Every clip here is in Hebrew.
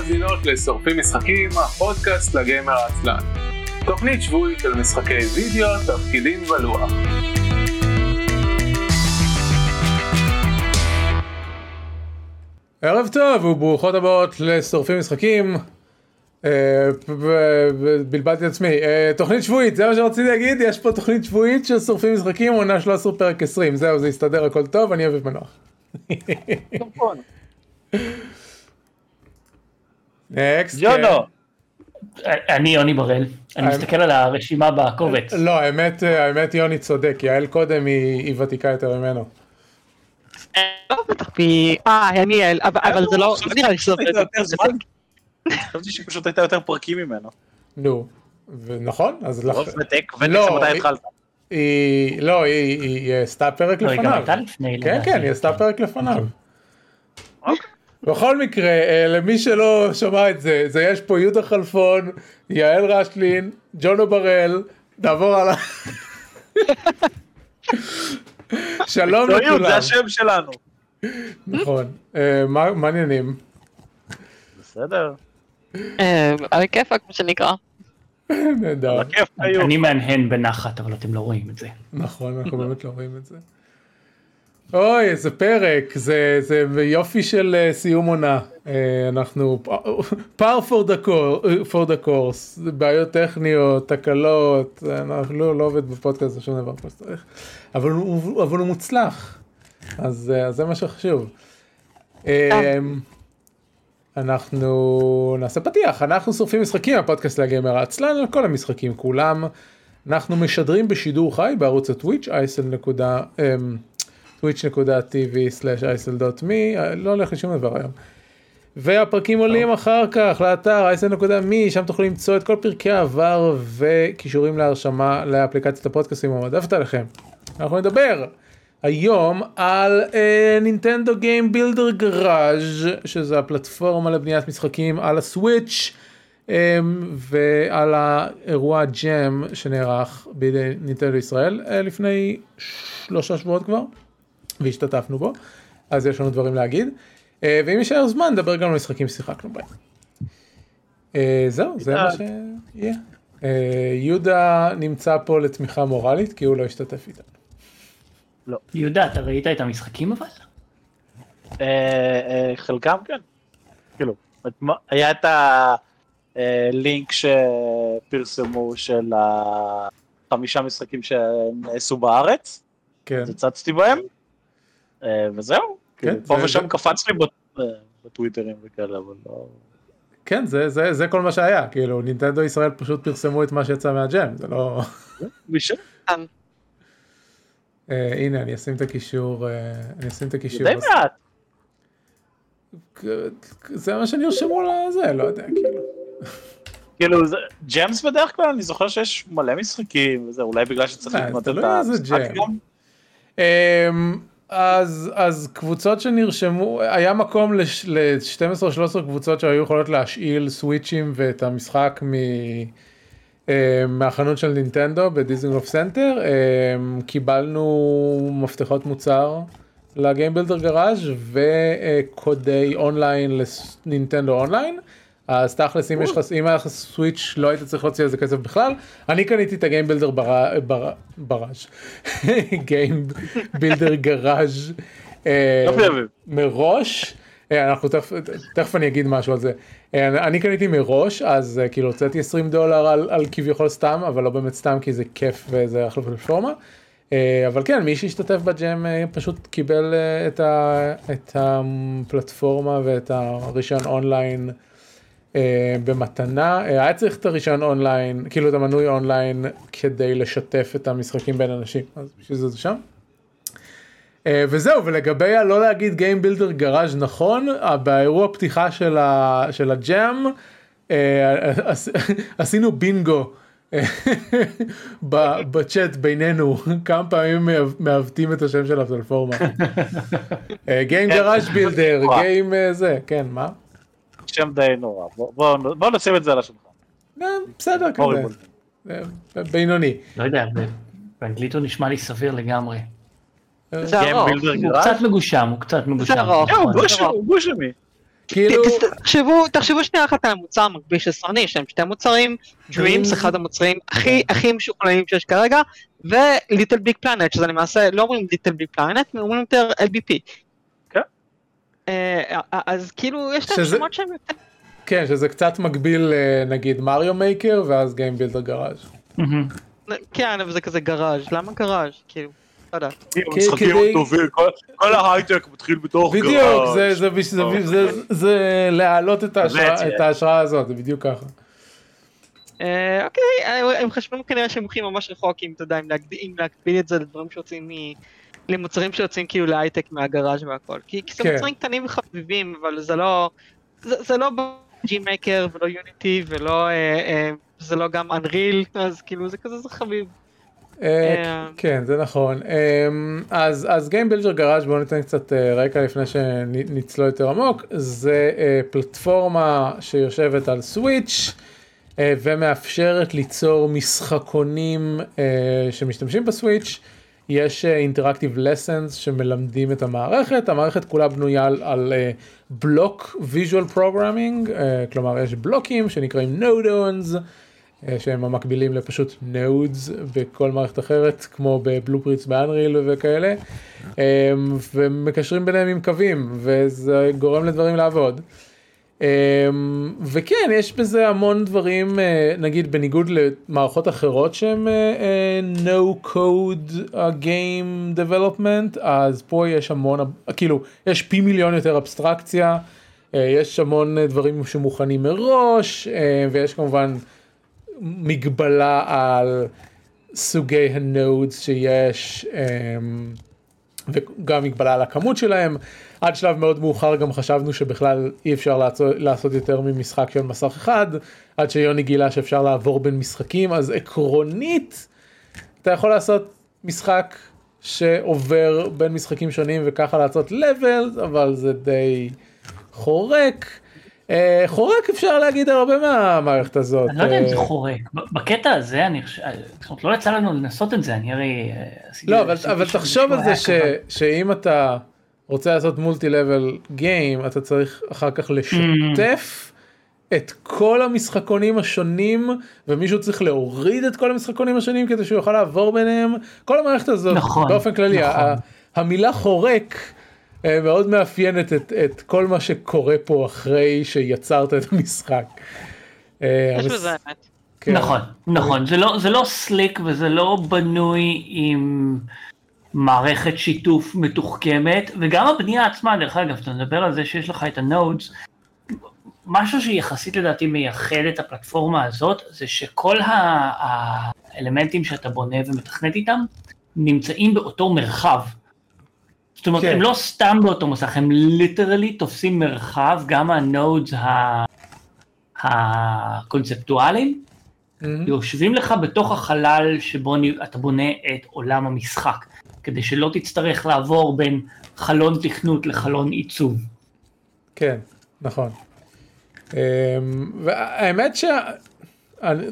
מאזינות לשורפים משחקים, הפודקאסט לגיימר העצלן. תוכנית שבועית על משחקי וידאו, תפקידים ולוח. ערב טוב וברוכות הבאות לשורפים משחקים. אה, בלבלתי את עצמי. אה, תוכנית שבועית, זה מה שרציתי להגיד, יש פה תוכנית שבועית של שורפים משחקים, עונה 13 פרק 20, זהו, זה יסתדר הכל טוב, אני אוהב מנוח. נקסט. ג'ונו, אני יוני בראל, אני מסתכל על הרשימה בקובץ. לא, האמת, האמת יוני צודק, יעל קודם היא ותיקה יותר ממנו. לא בטח פי... אה, אני יעל, אבל זה לא... נראה לי שזה? חשבתי שפשוט הייתה יותר פרקים ממנו. נו, ונכון, אז. רוב ותק, ותק לא, היא- התחלת. היא, לא, היא, עשתה פרק לא, לפניו. לפני. כן. כן, היא עשתה פרק לפניו. בכל מקרה, אה, למי שלא שמע את זה, זה יש פה יהודה חלפון, יעל רשלין, ג'ונו בראל, נעבור הלאה. שלום מקצועיות, לכולם. זה השם שלנו. נכון. אה, מה העניינים? בסדר, אה, על הכיפאק, מה שנקרא. נהדר. אני מהנהן בנחת, אבל אתם לא רואים את זה. נכון, אנחנו באמת לא רואים את זה. אוי, איזה פרק, זה, זה יופי של אה, סיום עונה. אה, אנחנו, course, for the course, בעיות טכניות, תקלות, אנחנו לא, לא עובד בפודקאסט הזה שום דבר כמו שצריך, אבל הוא, אבל הוא מוצלח, אז, אה, אז זה מה שחשוב. אה, אנחנו נעשה פתיח, אנחנו שורפים משחקים, הפודקאסט לגמר העצלן על כל המשחקים כולם. אנחנו משדרים בשידור חי בערוץ הטוויץ' אמ, twitch.tv/isl.me לא הולך לשום דבר היום. והפרקים עולים אחר כך לאתר isl.me שם תוכלו למצוא את כל פרקי העבר וכישורים להרשמה לאפליקציית הפודקאסטים המועדפת עליכם. אנחנו נדבר היום על נינטנדו גיים בילדר גראז' שזה הפלטפורמה לבניית משחקים על הסוויץ' אמ, ועל האירוע ג'ם שנערך בידי נינטנדו ישראל אה, לפני שלושה שבועות כבר והשתתפנו בו אז יש לנו דברים להגיד אה, ואם יישאר זמן נדבר גם על משחקים ששיחקנו בהם. אה, זהו זה מה שיהיה. אה, יהודה נמצא פה לתמיכה מורלית כי הוא לא השתתף איתנו. יהודה, אתה ראית את המשחקים אבל? חלקם כן. כאילו, היה את הלינק שפרסמו של החמישה משחקים שנעשו בארץ, כן. אז הצצתי בהם, וזהו. כאילו, פה זה- ושם זה- קפץ לי בט- אה, בטוויטרים וכאלה, אבל לא... כן זה זה זה כל מה שהיה כאילו נינטנדו ישראל פשוט פרסמו את מה שיצא מהג'ם זה לא אה, הנה אני אשים את הקישור אה, אני אשים את הקישור. די מעט. זה מה שנרשמו לזה לא יודע כאילו. כאילו, זה- ג'מס בדרך כלל, אני זוכר שיש מלא משחקים וזה, אולי בגלל שצריך אה, לקנות זה את איזה המשחק ג'ם. אז אז קבוצות שנרשמו היה מקום ל-12-13 קבוצות שהיו יכולות להשאיל סוויצ'ים ואת המשחק מ... אה, מהחנות של נינטנדו בדיזנגוף סנטר אמ, קיבלנו מפתחות מוצר ל Game Builder Garage וקודי אונליין לנינטנדו אונליין. אז תכלס אם יש לך אם היה לך סוויץ' לא היית צריך להוציא על זה כסף בכלל. אני קניתי את ה Game Builder Garage Game Builder Garage אה, לא. מראש. אה, אנחנו תכף תכף אני אגיד משהו על זה. אה, אני קניתי מראש אז כאילו הוצאתי 20 דולר על, על כביכול סתם אבל לא באמת סתם כי זה כיף וזה אחלה פלטפורמה. אבל כן מי שהשתתף ב jam אה, פשוט קיבל את, ה, את הפלטפורמה ואת הרישיון אונליין במתנה אה, היה צריך את הרישיון אונליין כאילו את המנוי אונליין כדי לשתף את המשחקים בין אנשים אז בשביל זה זה שם. אה, וזהו ולגבי הלא להגיד Game Builder גראז' נכון אה, באירוע פתיחה של, ה, של הג'אם אה, עש- עשינו בינגו אה, בצ'אט בינינו כמה פעמים מעו- מעוותים את השם של הפלטפורמה. Game בילדר, נורא. Game אה, זה, כן מה? שם די נורא. בוא- בוא בוא נשים את זה על השולחן. אה, בסדר כזה, הוריבול. אה, בינוני. לא יודע, ב- באנגלית הוא נשמע לי סביר לגמרי. זה גיים ארוך. בילדר הוא? קצת מגושם, הוא קצת מגושם. ארוך. אה, הוא גוש-. הוא גושמי. כאילו, תחשבו, תחשבו שנייה אחת על המוצר המקביל של סוני, יש להם שתי מוצרים, Dreams, אחד המוצרים הכי הכי משוכללים שיש כרגע, ו-Little Big Planet, שזה למעשה, לא אומרים Little Big Planet, אומרים יותר LBP. כן. אה, אז כאילו, יש להם שזה- שמות שהם יותר... כן, שזה קצת מקביל אה, נגיד Mario Maker ואז Game Builder Garage. כן, אבל זה כזה garage, למה garage? כאילו, לא טובים, כל- ההייטק מתחיל בתוך garage. בדיוק, זה- זה בש- זה- אוקיי. זה- להעלות את ההשראה- הזאת, זה בדיוק ככה. אה, אוקיי, אה, הם חשבו כנראה שהם הולכים ממש רחוק, אם אתה יודע, אם להקביל את זה לדברים שיוצאים. למוצרים שיוצאים כאילו להייטק מה garage והכל. כי כי זה כן. מוצרים קטנים וחביבים, אבל זה לא... זה זה לא G-Maker ולא יוניטי ולא... אה, אה, זה לא גם Unreal, אז כאילו זה כזה, זה חביב. אה, כן, זה נכון. אמ, אז אז גיים בילדר גראז' בואו ניתן קצת רקע לפני שנצלול יותר עמוק. זה פלטפורמה שיושבת על סוויץ' ומאפשרת ליצור משחקונים שמשתמשים בסוויץ'. יש אינטראקטיב לסנס שמלמדים את המערכת, המערכת כולה בנויה על, על block visual programming, כלומר יש בלוקים שנקראים Nodons, שהם המקבילים לפשוט nodes בכל מערכת אחרת, כמו ב Blueprints ב Unreal וכאלה, אה, ומקשרים ביניהם עם קווים, וזה גורם לדברים לעבוד. Um, וכן יש בזה המון דברים uh, נגיד בניגוד למערכות אחרות שהם uh, uh, no code uh, game development אז פה יש המון כאילו יש פי מיליון יותר אבסטרקציה יש המון דברים שמוכנים מראש ויש כמובן מגבלה על סוגי ה nodes שיש um, וגם מגבלה על הכמות שלהם. עד שלב מאוד מאוחר גם חשבנו שבכלל אי אפשר לעשות, לעשות יותר ממשחק של מסך אחד, עד שיוני גילה שאפשר לעבור בין משחקים, אז עקרונית אתה יכול לעשות משחק שעובר בין משחקים שונים וככה לעשות level, אבל זה די חורק. אה, חורק אפשר להגיד על הרבה מהמערכת הזאת. אני לא יודע אם זה אה, חורק. בקטע הזה, אני חושב, אומרת, לא יצא לנו לנסות את זה, אני הרי... אה, לא, אבל, תחשוב על מישהו זה שאם אתה רוצה לעשות מולטי לבל גיים, אתה צריך אחר כך לשתף את כל המשחקונים השונים, ומישהו צריך להוריד את כל המשחקונים השונים כדי שהוא יוכל לעבור ביניהם. כל המערכת הזאת, נכון, באופן כללי, נכון. המילה חורק אה, מאוד מאפיינת את, את כל מה שקורה פה אחרי שיצרת את המשחק. אה, יש בזה. כן. נכון, נכון, זה לא, זה לא slick וזה לא בנוי עם מערכת שיתוף מתוחכמת, וגם הבנייה עצמה, דרך אגב, אתה מדבר על זה שיש לך את ה nodes, משהו שיחסית לדעתי מייחד את הפלטפורמה הזאת, זה שכל האלמנטים שאתה בונה ומתכנת איתם, נמצאים באותו מרחב. זאת אומרת, כן. הם לא סתם באותו מסך, הם literally תופסים מרחב, גם ה nodes הקונספטואליים, מהמם. יושבים לך בתוך החלל שבו אתה בונה את עולם המשחק, כדי שלא תצטרך לעבור בין חלון תכנות לחלון עיצוב. כן, נכון. אמ, והאמת שאני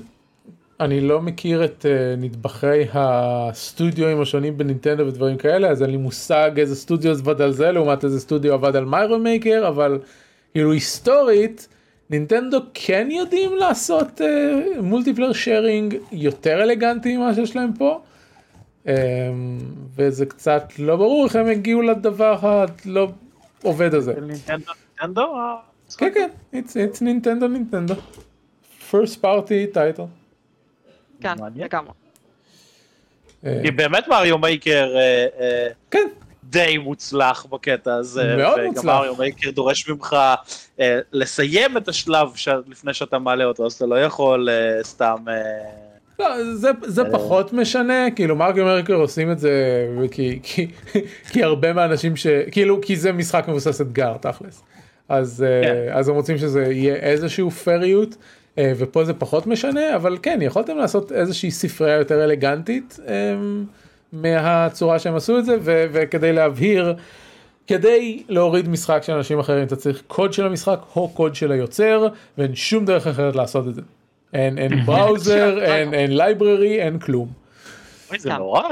אני לא מכיר את אה, נדבכי הסטודיואים השונים בנינטנדו ודברים כאלה, אז אין לי מושג איזה סטודיו עבד על זה לעומת איזה סטודיו עבד על מיירו מייקר, אבל כאילו היסטורית, נינטנדו כן יודעים לעשות מולטיפלר שיירינג יותר אלגנטי ממה שיש להם פה. אמ, וזה קצת לא ברור איך הם הגיעו לדבר הלא עובד הזה. נינטנדו, נינטנדו? אה, כן כן, it's, it's Nintendo Nintendo. first party title. כן. לגמרי. אה, כי באמת מריו מייקר אה, כן, די מוצלח בקטע הזה. מאוד וגם מוצלח. מריו מייקר דורש ממך לסיים את השלב לפני שאתה מעלה אותו, אז אתה לא יכול סתם... לא, זה, זה אה. פחות משנה, כאילו מרקו מרקר עושים את זה כי, כי, כי הרבה מהאנשים ש... כאילו, כי זה משחק מבוסס אתגר תכלס. אז, אה, כן. אז הם רוצים שזה יהיה איזשהו פריות, אה, ופה זה פחות משנה, אבל כן, יכולתם לעשות איזושהי ספרייה יותר אלגנטית מהצורה שהם עשו את זה, ו, וכדי להבהיר, כדי להוריד משחק של אנשים אחרים אתה צריך קוד של המשחק או קוד של היוצר, ואין שום דרך אחרת לעשות את זה. אין, אין browser, אין, אין library, אין כלום. זה כן. נורא.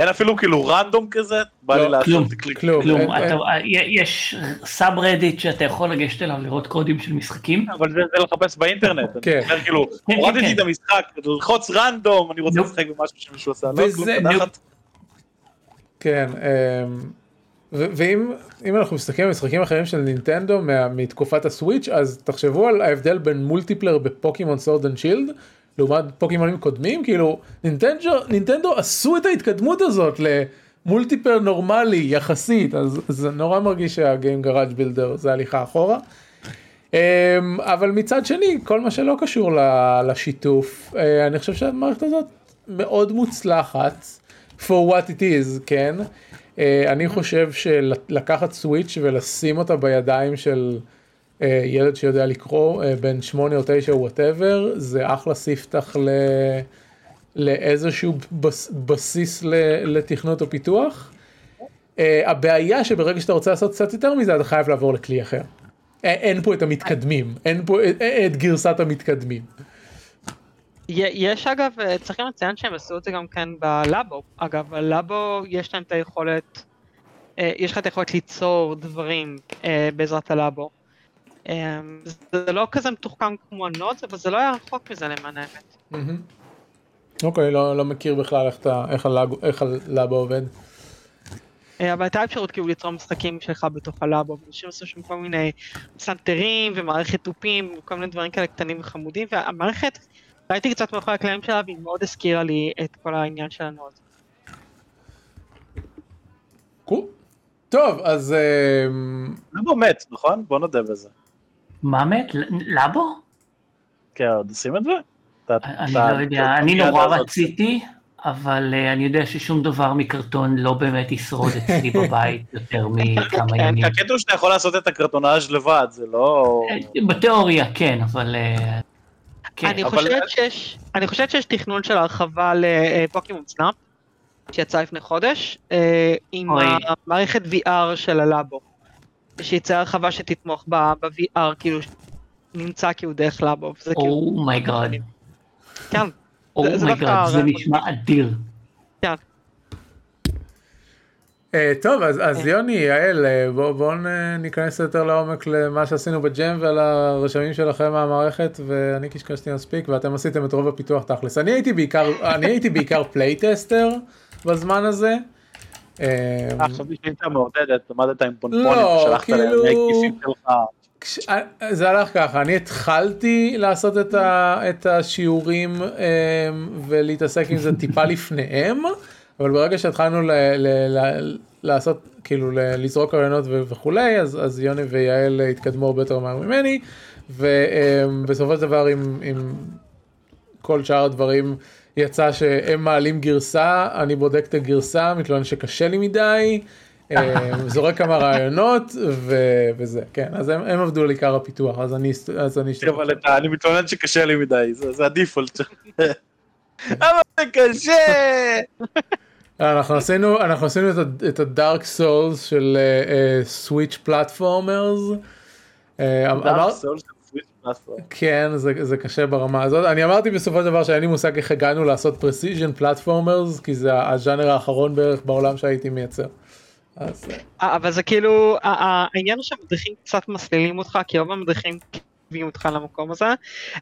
אין אפילו כאילו random כזה? בא לא, לי לעשות כלום, קליק. כלום. אין- אתה- יש subreddit שאתה יכול לגשת אליו לראות קודים של משחקים. אבל זה זה לחפש באינטרנט. כן. כאילו, כן, הורדתי כן. את המשחק, ללחוץ random, אני רוצה. לשחק במשהו שמישהו עשה. לא. כן, אמ, ואם אם אנחנו מסתכלים על משחקים אחרים של נינטנדו מה- מתקופת הסוויץ' אז תחשבו על ההבדל בין multiplayer בפוקימון Sword and Shield לעומת פוקימונים קודמים כאילו נינטנדו, נינטנדו עשו את ההתקדמות הזאת ל multiplayer נורמלי יחסית אז זה נורא מרגיש שה Game Garage Builder זה הליכה אחורה. אמ, אבל מצד שני כל מה שלא קשור לשיתוף אה, אני חושב שהמערכת הזאת מאוד מוצלחת for what it is כן אני חושב שלקחת סוויץ' ולשים אותה בידיים של אה, ילד שיודע לקרוא אה, בן שמונה או תשע whatever זה אחלה ספתח ל... לאיזשהו בס... בסיס ל... לתכנות או פיתוח. אה, הבעיה שברגע שאתה רוצה לעשות קצת יותר מזה אתה חייב לעבור לכלי אחר. אין פה את המתקדמים אין פה את גרסת המתקדמים. יש אגב, אה, צריכים לציין שהם עשו את זה גם כן ב Labo. אגב, ב Labo יש להם את היכולת, אה, יש לך את היכולת ליצור דברים אה, בעזרת ה Labo. זה לא כזה מתוחכם כמו ה nodes, אבל זה לא היה רחוק מזה למען האמת. אוקיי לא, לא מכיר בכלל איך, אתה, איך, ה Labo, איך ה Labo עובד. אבל הייתה אפשרות כאילו ליצור משחקים שלך בתוך ה Labo, ואנשים עשו שם כל מיני פסנתרים ומערכת תופים וכל מיני דברים כאלה קטנים וחמודים, והמערכת, ראיתי קצת מאחורי הקלעים שלה והיא מאוד הזכירה לי את כל העניין של. קול. טוב אז אמ, Labo מת, נכון? בוא נודה בזה. מה מת? Labo? כן, עוד עושים את זה? אני לא יודע, אני נורא רציתי, אבל אה, אני יודע ששום דבר מקרטון לא באמת ישרוד אצלי בבית יותר מכמה ימים. הקטע הוא שאתה יכול לעשות את הקרטונאז' לבד, זה לא... אה, בתיאוריה כן, אבל... כן. אני אבל- חושבת שיש, אני חושבת שיש תכנון של הרחבה ל Pokémon Snap, שיצא לפני חודש, אה, עם אוי. המערכת VR של ה Labo. שיצא הרחבה שתתמוך ב-VR, כאילו, נמצא כאילו דרך Labo. וזה כאילו, אומייגאד, כן, אומייגאד, זה רעיון נשמע אדיר. כן. אה, טוב אז, אז יוני יעל אה, בואו בוא נ- ניכנס יותר לעומק למה שעשינו ב jam ועל הרשמים שלכם מהמערכת ואני קשקשתי מספיק ואתם עשיתם את רוב הפיתוח תכלס אני הייתי בעיקר אני הייתי בעיקר playtester בזמן הזה. אה, אה, חשבתי שהיית מעודדת, עמדת עם פונפונים, לא, שלחת להם כאילו- כיסים שלך. אה, זה הלך ככה אני התחלתי לעשות את, ה, את השיעורים אה, ולהתעסק עם זה טיפה לפניהם אבל ברגע שהתחלנו ל, ל, ל, לעשות כאילו ל, לזרוק רעיונות וכולי אז, אז יוני ויעל התקדמו הרבה יותר מהר ממני ובסופו של דבר עם, עם כל שאר הדברים יצא שהם מעלים גרסה אני בודק את הגרסה מתלונן שקשה לי מדי. אה, זורק כמה רעיונות ו- וזה כן אז הם, הם עבדו על עיקר הפיתוח אז אני אז אני. אבל ה- אני מתלונן שקשה לי מדי, זה זה הדיפולט. אבל זה קשה! אנחנו עשינו אנחנו עשינו את הדארק סולס של סוויץ' פלטפורמרס. סוג של Switch platform. כן זה, זה קשה ברמה הזאת אני אמרתי בסופו של דבר שאין לי מושג איך הגענו לעשות precision platformers כי זה הז'אנר האחרון בערך בעולם שהייתי מייצר. אז, אה, אה, אבל זה כאילו, העניין הוא שהמדריכים קצת מסלילים אותך, כי רוב המדריכים מביאים אותך למקום הזה,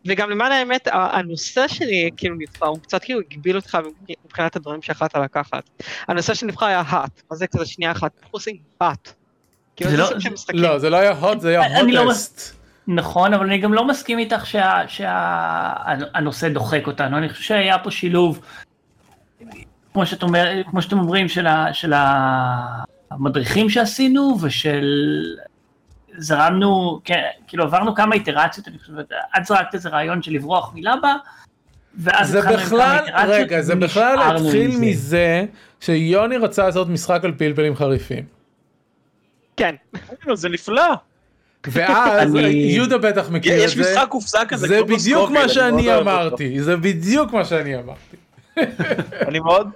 וגם למען האמת, הנושא שלי כאילו נבחר, הוא קצת כאילו הגביל אותך מבחינת הדברים שיכולת לקחת. הנושא שנבחר היה hat, מה זה כזה שנייה אחת, איך עושים hat? לא-. לא זה לא היה hot זה היה אני לא הוטסט. נכון, אבל אני גם לא מסכים איתך שהנושא דוחק אותנו, אני חושב שהיה פה שילוב, כמו, שאת אומר, כמו שאתם אומרים, של, ה, של המדריכים שעשינו ושל... זרמנו, כן, כאילו עברנו כמה איטרציות, אני חושבת, את זרקת איזה רעיון של לברוח מלבה, ואז זה התחלנו עם כמה בכלל איטרציות, רגע זה בכלל התחיל עם זה. מזה שיוני רצה לעשות משחק על פלפלים חריפים. כן, זה נפלא. ואז יהודה בטח מכיר את יש זה. משחק קופסה כזה. זה בדיוק מה אני שאני. אמרתי זה בדיוק מה שאני אמרתי. אני מאוד...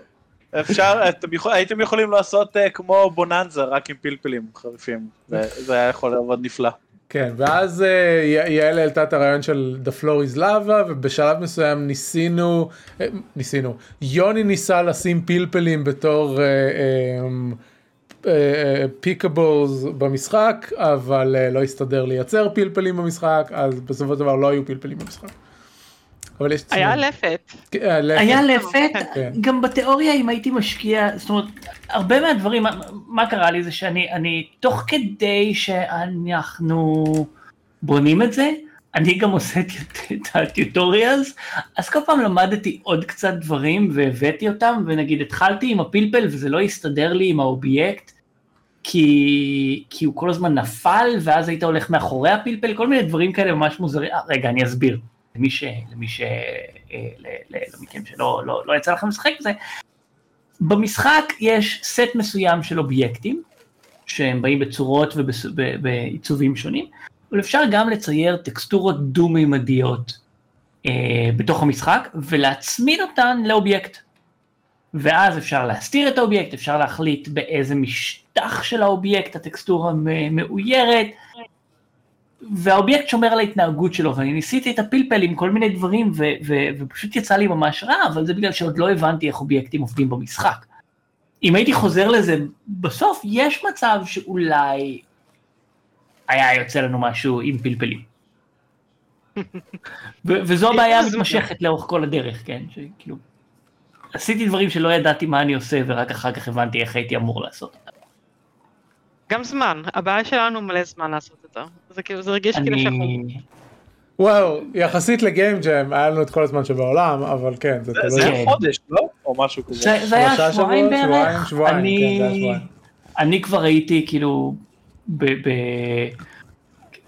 אפשר, אתם יכול- הייתם יכולים לעשות אה, כמו בוננזה, רק עם פלפלים חריפים. זה היה יכול לעבוד נפלא. כן, ואז י- יעל העלתה את הרעיון של The Floor is Lava, ובשלב מסוים ניסינו, אה, ניסינו, יוני ניסה לשים פלפלים בתור פיקאבלס במשחק, אבל אה, לא הסתדר לייצר פלפלים במשחק, אז בסופו של דבר לא היו פלפלים במשחק. אבל יש היה צמד. לפת. כן, היה לפת. היה לפת, כן. גם בתיאוריה אם הייתי משקיע, זאת אומרת, הרבה מהדברים, מה- מה קרה לי זה שאני, אני, תוך כדי שאנחנו בונים את זה, אני גם עושה את- את ה tutorials, אז כל פעם למדתי עוד קצת דברים והבאתי אותם, ונגיד התחלתי עם הפלפל וזה לא הסתדר לי עם האובייקט, כי, כי הוא כל הזמן נפל, ואז היית הולך מאחורי הפלפל, כל מיני דברים כאלה ממש מוזרים. אה, רגע, אני אסביר. למי ש... למי ש... אה, ל- ל- למכם שלא לא, לא יצא לכם לשחק בזה. במשחק יש סט מסוים של אובייקטים, שהם באים בצורות ובעיצובים שונים, אבל אפשר גם לצייר טקסטורות דו-מימדיות אה, בתוך המשחק, ולהצמיד אותן לאובייקט. ואז אפשר להסתיר את האובייקט, אפשר להחליט באיזה משטח של האובייקט הטקסטורה מאוירת, והאובייקט שומר על ההתנהגות שלו, ואני ניסיתי את הפלפל עם כל מיני דברים, ו- ו- ופשוט יצא לי ממש רע, אבל זה בגלל שעוד לא הבנתי איך אובייקטים עובדים במשחק. אם הייתי חוזר לזה בסוף, יש מצב שאולי היה יוצא לנו משהו עם פלפלים. ו- וזו הבעיה המתמשכת לאורך כל הדרך, כן? שכאילו, עשיתי דברים שלא ידעתי מה אני עושה, ורק אחר כך הבנתי איך הייתי אמור לעשות. גם זמן, הבעיה שלנו מלא זמן לעשות את זה. זה כאילו, זה רגיש כאילו שאנחנו... אני... וואו, יחסית לגיים ג'ם היה לנו את כל הזמן שבעולם, אבל כן, זה זה- תלוי. זה. היה חודש, לא? או משהו כזה. זה, זה היה שבועיים בערך. שבועיים, שבועיים, אני, כן, זה היה שבועיים. אני כבר הייתי כאילו, ב, ב,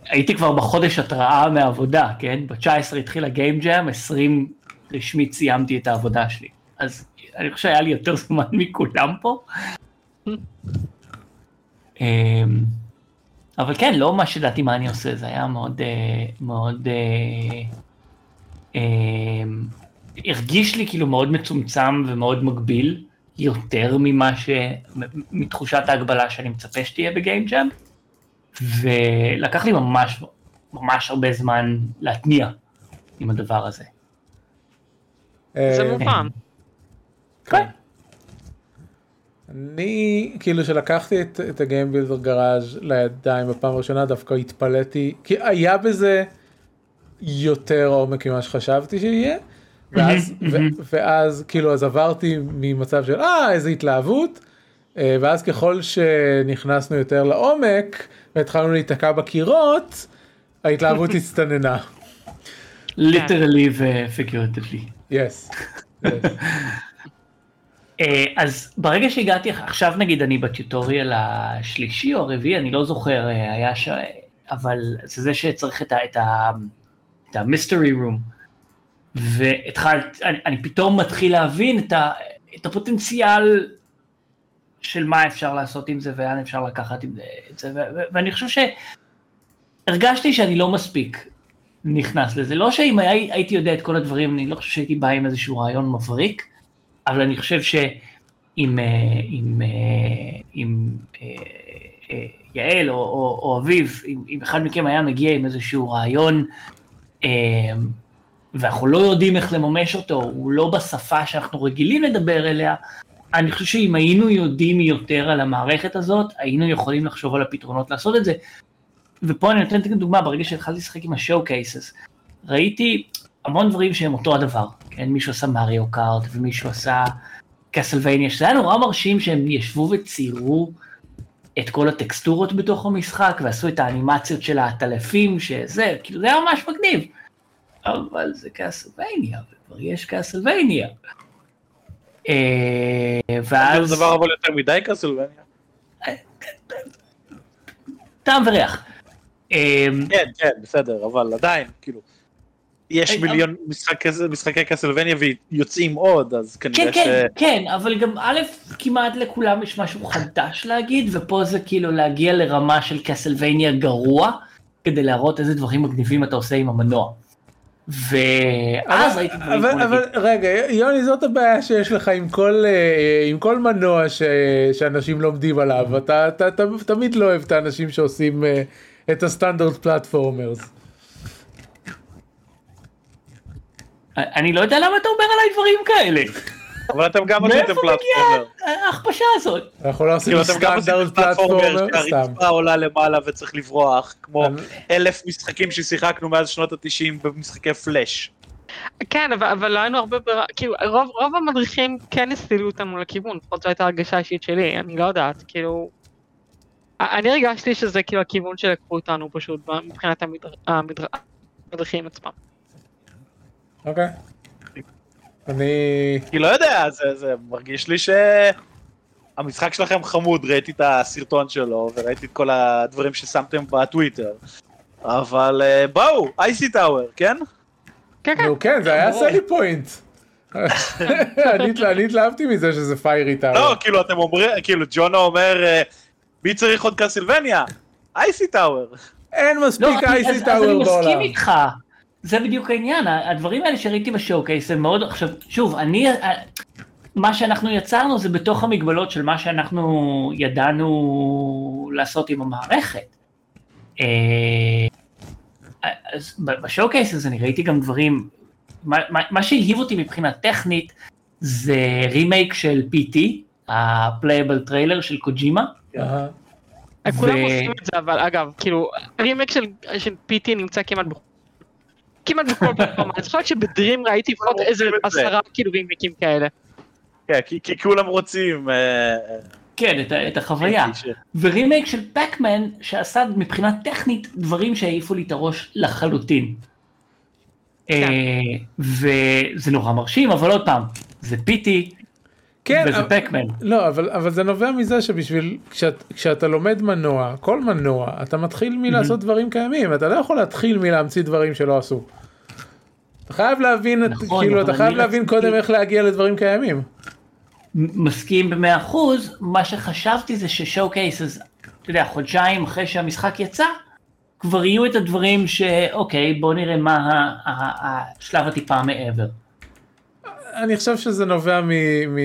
הייתי כבר בחודש התראה מהעבודה, כן? ב-19 התחילה גיים ג'אם, 20 רשמית סיימתי את העבודה שלי. אז אני חושב שהיה לי יותר זמן מכולם פה. אמ, אבל כן, לא ממש ידעתי מה אני עושה, זה היה מאוד, אה, מאוד, אה, אמ, הרגיש לי כאילו מאוד מצומצם ומאוד מגביל, יותר ממה ש... מתחושת ההגבלה שאני מצפה שתהיה בגיים ג'אם, ולקח לי ממש, ממש הרבה זמן להתניע עם הדבר הזה. זה אה, מובן. כן. אני כאילו שלקחתי את, את הגיים בילדר גראז' לידיים בפעם הראשונה דווקא התפלאתי כי היה בזה יותר עומק ממה שחשבתי שיהיה ואז, ו. ואז כאילו אז עברתי ממצב של אה איזה התלהבות אה, ואז ככל שנכנסנו יותר לעומק והתחלנו להיתקע בקירות ההתלהבות הצטננה. ליטרלי ופיגורטיבלי. יס. אה, אז ברגע שהגעתי, עכשיו נגיד אני בטיוטוריאל השלישי או הרביעי, אני לא זוכר, אה, היה ש... אבל זה זה שצריך את ה- את ה- את ה-mystery room. והתחלת, אני, אני פתאום מתחיל להבין את, ה, את הפוטנציאל של מה אפשר לעשות עם זה ולאן אפשר לקחת עם זה, את זה, ו, ו, ואני חושב שהרגשתי שאני לא מספיק נכנס לזה. לא שאם היה, הייתי יודע את כל הדברים, אני לא חושב שהייתי בא עם איזשהו רעיון מבריק, אבל אני חושב שאם אה, אם, אה, אם, אה, יעל או, או, או אביב, אם, אם אחד מכם היה מגיע עם איזשהו רעיון, ואנחנו לא יודעים איך לממש אותו, הוא לא בשפה שאנחנו רגילים לדבר אליה, אני חושב שאם היינו יודעים יותר על המערכת הזאת, היינו יכולים לחשוב על הפתרונות לעשות את זה. ופה אני נותן דוגמה, ברגע שהתחלתי לשחק עם השואו קייסס, ראיתי המון דברים שהם אותו הדבר, כן? מישהו עשה מריו קארט ומישהו עשה קסלווניה, שזה היה נורא מרשים שהם ישבו וציירו את כל הטקסטורות בתוך המשחק ועשו את האנימציות של העטלפים, שזה, כאילו זה היה ממש מגניב. אבל זה קסלווניה, וכבר יש קסלווניה. אה, זה ואז... דבר אבל יותר מדי קסלווניה. טעם וריח. אה, כן, כן, בסדר, אבל עדיין, כאילו, יש היי, מיליון משחק כזה- משחקי קסלווניה ויוצאים עוד, אז כן, כנראה ש... כן, כן, אבל גם א', כמעט לכולם יש משהו חדש להגיד, ופה זה כאילו להגיע לרמה של קסלווניה גרוע, כדי להראות איזה דברים מגניבים אתה עושה עם המנוע. ואז אבל- ראיתי דברים אבל, אבל רגע, יוני, זאת הבעיה שיש לך עם כל, אה, עם כל מנוע ש, שאנשים לומדים עליו. אתה, אתה, אתה תמיד לא אוהב את האנשים שעושים אה, את הסטנדרט פלטפורמרס. אני לא יודע למה אתה אומר עליי דברים כאלה. אבל אתם גם עשיתם מאיפה פלטפורמר. מגיעה ההכפשה הזאת? אתם גם עושים סטנדרט פלטפורמר סתם. שהרצפה עולה למעלה וצריך לברוח, כמו אלף משחקים ששיחקנו מאז שנות התשעים במשחקי פלאש. כן, אבל, אבל לא היינו הרבה ברירה, כאילו, רוב, רוב המדריכים כן הסתילו אותנו לכיוון, לפחות זו הייתה הרגשה אישית שלי, אני לא יודעת, כאילו... אני הרגשתי שזה כאילו הכיוון שלקחו אותנו פשוט, מבחינת המדר, המדר, המדריכים עצמם. אוקיי. אני... כי לא יודע, זה, זה מרגיש לי שהמשחק שלכם חמוד, ראיתי את הסרטון שלו וראיתי את כל הדברים ששמתם בטוויטר. אבל אה, בואו, אייסי טאוור, כן? כן, כן. נו כן, זה היה. סלי פוינט. אני התלה- אני התלהבתי מזה שזה פיירי טאוור. לא, כאילו אתם אומרים, כאילו ג'ונו אומר, אה, מי צריך עוד קאסילבניה? אייסי טאוור. אין מספיק אייסי אז- אז טאוור אני מסכים בעולם. איתך. זה בדיוק העניין, הדברים האלה שראיתי בשואו-קייס הם מאוד, עכשיו, שוב, אני, מה שאנחנו יצרנו זה בתוך המגבלות של מה שאנחנו ידענו לעשות עם המערכת. אה, אז ב- בשואו-קייס הזה אני ראיתי גם דברים, מה, מה, מה שהלהיב אותי מבחינה טכנית זה רימייק של PT, ה playable trailer של קוג'ימה. אהה. כולם ו- עושים את זה, אבל אגב, כאילו, רימייק של, של PT נמצא כמעט כמעט בכל פלטפורמה, אני זוכרת שב Dreams ראיתי לפחות איזה. עשרה כאילו רימייקים כאלה. כן, כי, כולם רוצים... אה, כן, את, את החוויה. ש- ורימייק של Pac-Man שעשה מבחינה טכנית דברים שהעיפו לי את הראש לחלוטין. אה, וזה נורא מרשים, אבל עוד פעם, זה פיטי כן, וזה אבל- פקמן. לא, אבל, אבל זה נובע מזה שבשביל, כשאת, כשאתה לומד מנוע, כל מנוע, אתה מתחיל מלעשות דברים קיימים, אתה לא יכול להתחיל מלהמציא דברים שלא עשו. אתה חייב להבין, את, נכון, כאילו, אבל אתה חייב להבין רציתי- קודם איך להגיע לדברים קיימים. מסכים במאה אחוז, מה שחשבתי זה ששואו קייסס, אתה יודע, חודשיים אחרי שהמשחק יצא, כבר יהיו את הדברים שאוקיי, בוא נראה מה השלב הטיפה מעבר. אני חושב שזה נובע מ... מ...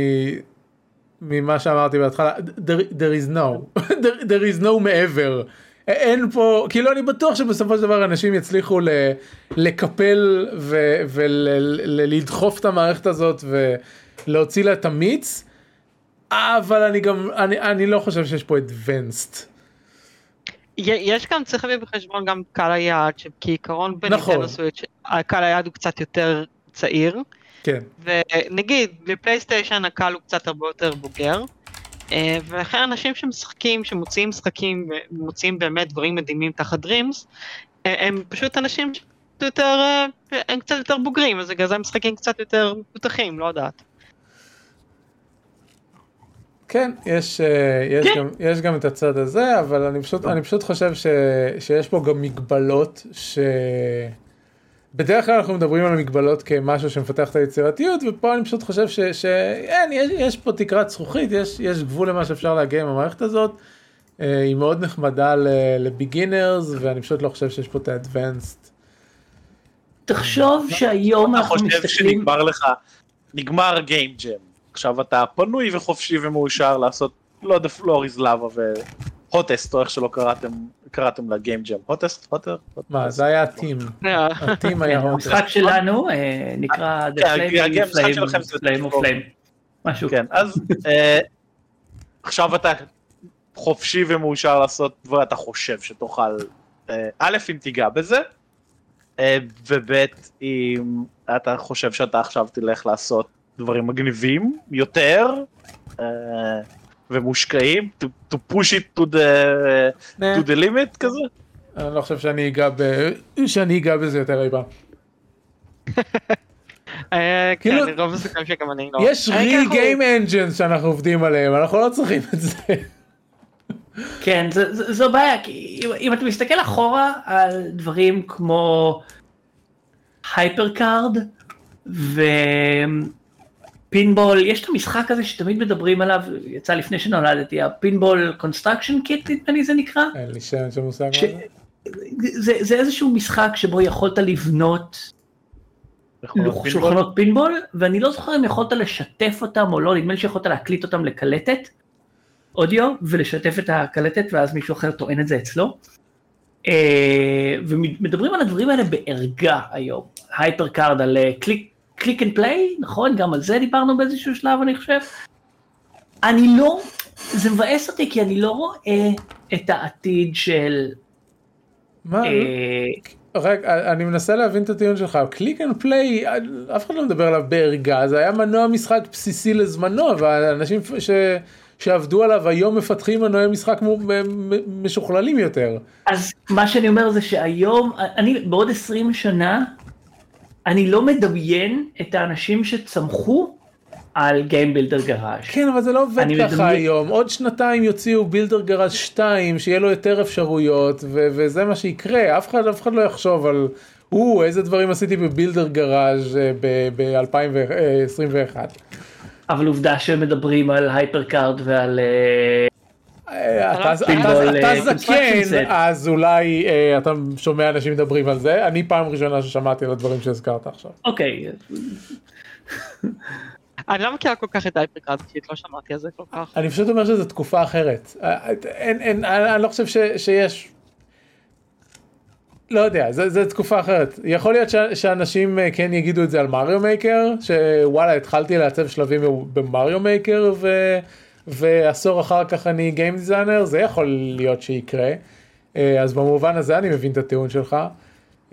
ממה שאמרתי בהתחלה, there, there is no, there, there is no מעבר. אין פה, כאילו אני בטוח שבסופו של דבר אנשים יצליחו ל, לקפל ולדחוף את המערכת הזאת ולהוציא לה את המיץ, אבל אני גם, אני, אני לא חושב שיש פה advanced. יש גם, צריך להביא בחשבון גם קהל היעד, שכעיקרון נכון. בניטנדו סוויץ', הקהל היעד הוא קצת יותר צעיר, כן, ונגיד בפלייסטיישן הקהל הוא קצת הרבה יותר בוגר, אה, ולכן אנשים שמשחקים, שמוציאים משחקים ומוציאים באמת דברים מדהימים תחת דרימס, אה, הם פשוט אנשים שקצת יותר, אה, הם קצת יותר בוגרים, אז בגלל זה הם משחקים קצת יותר מפותחים, לא יודעת. כן, יש, אה, יש, כן. גם, יש גם את הצד הזה, אבל אני פשוט, אני פשוט חושב ש, שיש פה גם מגבלות ש... בדרך כלל אנחנו מדברים על מגבלות כמשהו שמפתח את היצירתיות, ופה אני פשוט חושב ש, שאין, יש, יש פה תקרת זכוכית, יש, יש גבול למה שאפשר להגיע עם המערכת הזאת. אה, היא מאוד נחמדה לביגינרס, ואני פשוט לא חושב שיש פה את ה-advanced. תחשוב שהיום אתה אנחנו חושב מסתכלים, שנגמר לך, נגמר גיים ג'ם. עכשיו אתה פנוי וחופשי ומאושר לעשות, לא לא אריז לבה והוטסט, או איך שלא קראתם, קראתם לגיים ג'ם. הוטסט? הוטר? מה, זה היה הטים, אה, הטים היה הוט. המשחק שלנו אה, נקרא The כן, Flame of. Flame. משהו. כן, אז אה, עכשיו אתה חופשי ומאושר לעשות דברים, אתה חושב שתוכל, אה, א', אם תיגע בזה, אה, וב', אם אתה חושב שאתה עכשיו תלך לעשות דברים מגניבים יותר, אה, ומושקעים, to, to push it to the, to the limit כזה. אני לא חושב שאני אגע ב... שאני אגע בזה יותר אי פעם. אה, כן, כאילו- אני לא. יש הוא- game engines שאנחנו עובדים עליהם, אנחנו לא צריכים את זה. כן, זו בעיה, כי אם, אם אתה מסתכל אחורה על דברים כמו HyperCard ופינבול, יש את המשחק הזה שתמיד מדברים עליו, יצא לפני שנולדתי, ה Pinball Construction Kit נדמה לי זה נקרא, אין לי שם של מושג ש- זה. זה, איזשהו משחק שבו יכולת לבנות פינבול? שולחנות פינבול, ואני לא זוכר אם יכולת לשתף אותם או לא, נדמה לי שיכולת להקליט אותם לקלטת, אודיו, ולשתף את הקלטת ואז מישהו אחר טוען את זה אצלו. אה, ומדברים על הדברים האלה בערגה היום. HyperCard על Klik, Klik and Play, נכון? גם על זה דיברנו באיזשהו שלב אני חושב. אני לא, זה מבאס אותי כי אני לא רואה את העתיד של... מה? אה, רגע, אני מנסה להבין את הטיעון שלך, Klik and Play, אף אחד לא מדבר עליו בערגה, זה היה מנוע משחק בסיסי לזמנו, והאנשים ש... שעבדו עליו היום מפתחים מנועי משחק משוכללים יותר. אז מה שאני אומר זה שהיום, אני בעוד 20 שנה, אני לא מדמיין את האנשים שצמחו על Game Builder Garage. כן, אבל זה לא עובד ככה מדמיין- היום, עוד שנתיים יוציאו בילדר גראז' 2, שיהיה לו יותר אפשרויות, ו- וזה מה שיקרה, אף אחד, אף אחד לא יחשוב על, או, איזה דברים עשיתי בבילדר גראז' ב-2021. אבל עובדה שמדברים על HyperCard ועל... אה, אתה אה, זקן. אז אולי אה, אתה שומע אנשים מדברים על זה, אני פעם ראשונה ששמעתי על הדברים שהזכרת עכשיו. אוקיי, אני לא מכירה כל כך את HyperCard, כי לא שמעתי על זה כל כך. אני פשוט אומר שזו תקופה אחרת. אני אני לא חושב שיש... לא יודע, זה, זה תקופה אחרת. יכול להיות ש, שאנשים כן יגידו את זה על Mario Maker, שוואלה התחלתי לעצב שלבים ב Mario Maker ו, ועשור אחר כך אני game designer, זה יכול להיות שיקרה. אה, אז במובן הזה אני מבין את הטיעון שלך.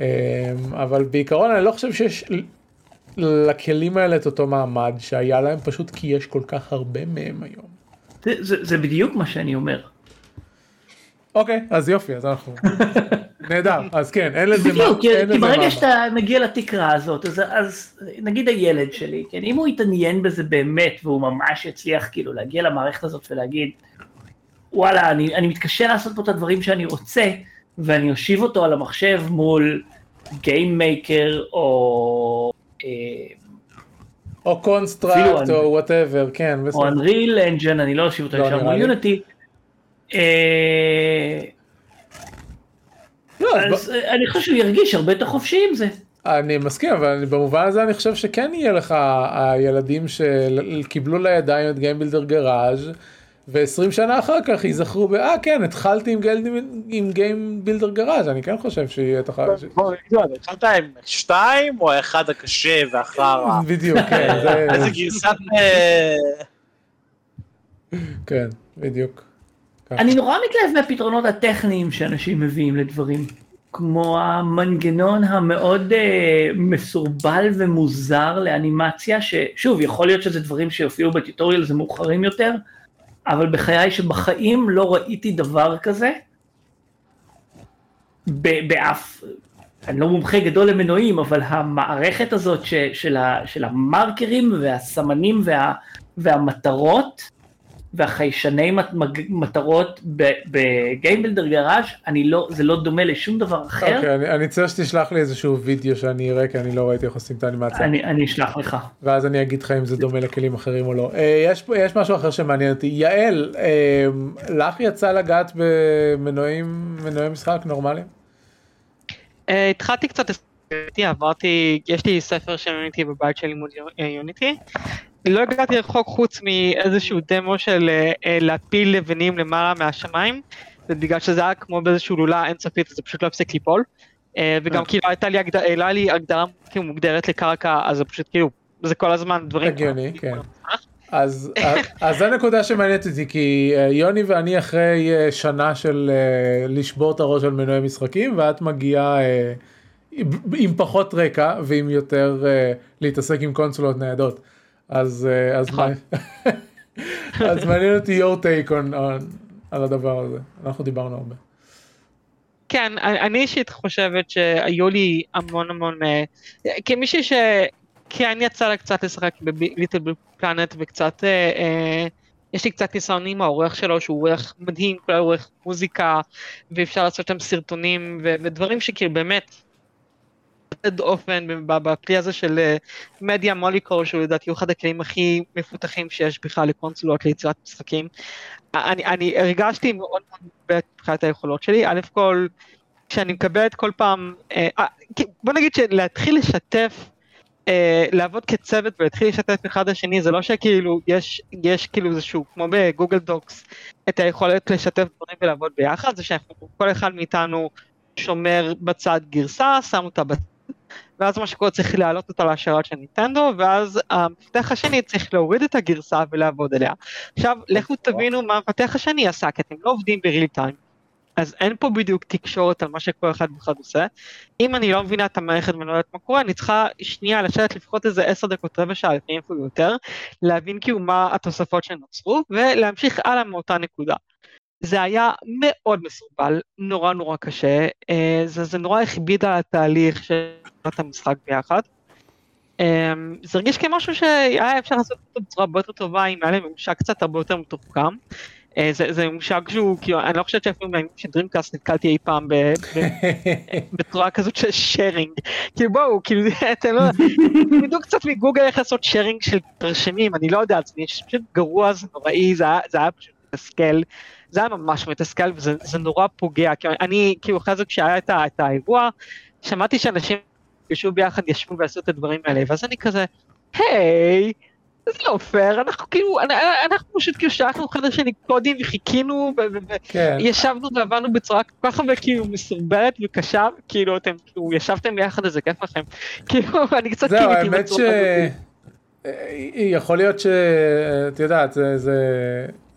אה, אבל בעיקרון אני לא חושב שיש לכלים האלה את אותו מעמד שהיה להם פשוט כי יש כל כך הרבה מהם היום. זה, זה, זה בדיוק מה שאני אומר. אוקיי, אז יופי, אז אנחנו... נהדר, אז כן, אין לזה מה... בדיוק, כי, ברגע שאתה מגיע לתקרה הזאת, אז, אז נגיד הילד שלי, כן, אם הוא יתעניין בזה באמת, והוא ממש יצליח כאילו להגיע למערכת הזאת ולהגיד, וואלה, אני, אני מתקשה לעשות פה את הדברים שאני רוצה, ואני אושיב אותו על המחשב מול Game Maker או, אה, או Construct או whatever, כן, או בסדר. Unreal Engine, אני לא אושיב אותו ישר מול. Unity. אה, לא, אז אה, אני חושב שהוא ירגיש הרבה יותר חופשי עם זה. אני מסכים, אבל אני- במובן הזה אני חושב שכן יהיה לך הילדים שקיבלו לידיים את Game Builder Garage ו-20 שנה אחר כך ייזכרו ב... אה כן, התחלתי עם Game- עם Game Builder Garage, אני כן חושב שיהיה את החג. התחלת עם שתיים או האחד הקשה והחרא? בדיוק, כן, זה... איזה גרסת... אה, כן, בדיוק. אני נורא מתלהב מהפתרונות הטכניים שאנשים מביאים לדברים. כמו המנגנון המאוד אה, מסורבל ומוזר לאנימציה, ששוב, יכול להיות שזה דברים שיופיעו בטיוטוריאל זה מאוחרים יותר, אבל בחיי שבחיים לא ראיתי דבר כזה, באף, אני לא מומחה גדול למנועים, אבל המערכת הזאת ש, של, ה, של המרקרים והסמנים וה, והמטרות, והחיישני מטרות ב Game Builder Garage, אני לא, זה לא דומה לשום דבר אחר, אוקיי, אני- אני צריך שתשלח לי איזשהו וידאו שאני אראה, כי אני לא ראיתי איך עושים את האנימציה. אני, אני אשלח לך. ואז אני אגיד לך אם זה דומה לכלים אחרים או לא. אה, יש, יש משהו אחר שמעניין אותי. יעל, אה, לך יצא לגעת במנועים, מנועי משחק נורמליים? אה, התחלתי קצת, עברתי, יש לי ספר של Unity בבית של לימוד יוניטי. לא הגעתי רחוק חוץ מאיזשהו דמו של אה, אה, להפיל לבנים למעלה מהשמיים, ובגלל שזה היה כמו באיזשהו לולה אינסופית, זה פשוט לא הפסיק ליפול. אה, וגם אה. כאילו הייתה לי הגדרה, הייתה לי הגדרה כאילו מוגדרת לקרקע, אז זה פשוט כאילו, זה כל הזמן דברים. הגיוני, כן. אז, אז, אז זו נקודה שמעניינת אותי, כי אה, יוני ואני אחרי אה, שנה של אה, לשבור את הראש על מנועי משחקים, ואת מגיעה אה, עם- פחות רקע ועם יותר אה, להתעסק עם קונסולות ניידות. אז, אה, אז, נכון. מה- אז מעניין אותי your take on, on, על הדבר הזה, אנחנו דיברנו הרבה. כן, אני אישית חושבת שהיו לי המון המון, אה, כמישהי ש... כן יצא לה קצת לשחק בליטל פלנט וקצת, אה, אה, יש לי קצת ניסיון עם העורך שלו שהוא עורך מדהים, כולל עורך מוזיקה, ואפשר לעשות שם סרטונים ו- ודברים שכאילו באמת, יוצא אופן בכלי הזה של אה, מדיה מוליקול, שהוא לדעתי הוא אחד הכלים הכי מפותחים שיש בכלל לקונסולות ליצירת משחקים. אני, אני הרגשתי מאוד מאוד מבחינת היכולות שלי, א' כל, כשאני מקבלת כל פעם, אה, אה, בוא נגיד שלהתחיל לשתף, אה, לעבוד כצוות ולהתחיל לשתף אחד לשני, זה לא שכאילו יש, יש כאילו איזשהו, כמו בגוגל דוקס, את היכולת לשתף דברים ולעבוד ביחד, זה שאנחנו, כל אחד מאיתנו שומר בצד גרסה, שם אותה בצד, ואז מה שקורה צריך להעלות אותה להשארות של ניטנדו, ואז המפתח השני צריך להוריד את הגרסה ולעבוד עליה. עכשיו, לכו תבינו מה המפתח השני עשה, כי אתם לא עובדים בריל טיים. אז אין פה בדיוק תקשורת על מה שכל אחד ואחד עושה. אם אני לא מבינה את המערכת ואני לא יודעת מה קורה, אני צריכה שנייה לשבת לפחות איזה עשר דקות, רבע שעה, לפעמים אפילו יותר, להבין כאילו מה התוספות שנוצרו, ולהמשיך הלאה מאותה נקודה. זה היה מאוד מסורבל, נורא נורא קשה, אה, זה, זה נורא הכביד על התהליך של המשחק ביחד. אה, זה הרגיש כמשהו שהיה אפשר לעשות אותו בצורה הרבה יותר טובה אם היה להם ממשק קצת הרבה יותר מתוחכם. אה, זה, זה ממשק שהוא, כאילו, אני לא חושבת שאפילו בימים של דרימקאסט נתקלתי אי פעם ב, ב, בצורה כזאת של שיירינג. כאילו בואו, כאילו, אתם לא, תלמדו קצת מגוגל איך לעשות שיירינג של תרשמים, אני לא יודע, זה פשוט גרוע, זה נוראי, זה זה היה פשוט מתסכל. זה היה ממש מתסכל וזה נורא פוגע, כי אני, כאילו, אחרי זה כשהיה את, את האירוע, שמעתי שאנשים ישבו ביחד, ישבו ועשו את הדברים האלה, ואז אני כזה, היי, זה לא פייר, אנחנו כאילו, אנחנו פשוט כאילו שלחנו חדר שני קודים וחיכינו, וישבנו כן. ועבדנו בצורה כל כך הרבה כאילו מסורבלת וקשה, כאילו אתם כאילו ישבתם ביחד, איזה כיף לכם. כאילו, אני קצת כאילו... זהו, האמת ש... יכול להיות שאת יודעת, זה, זה,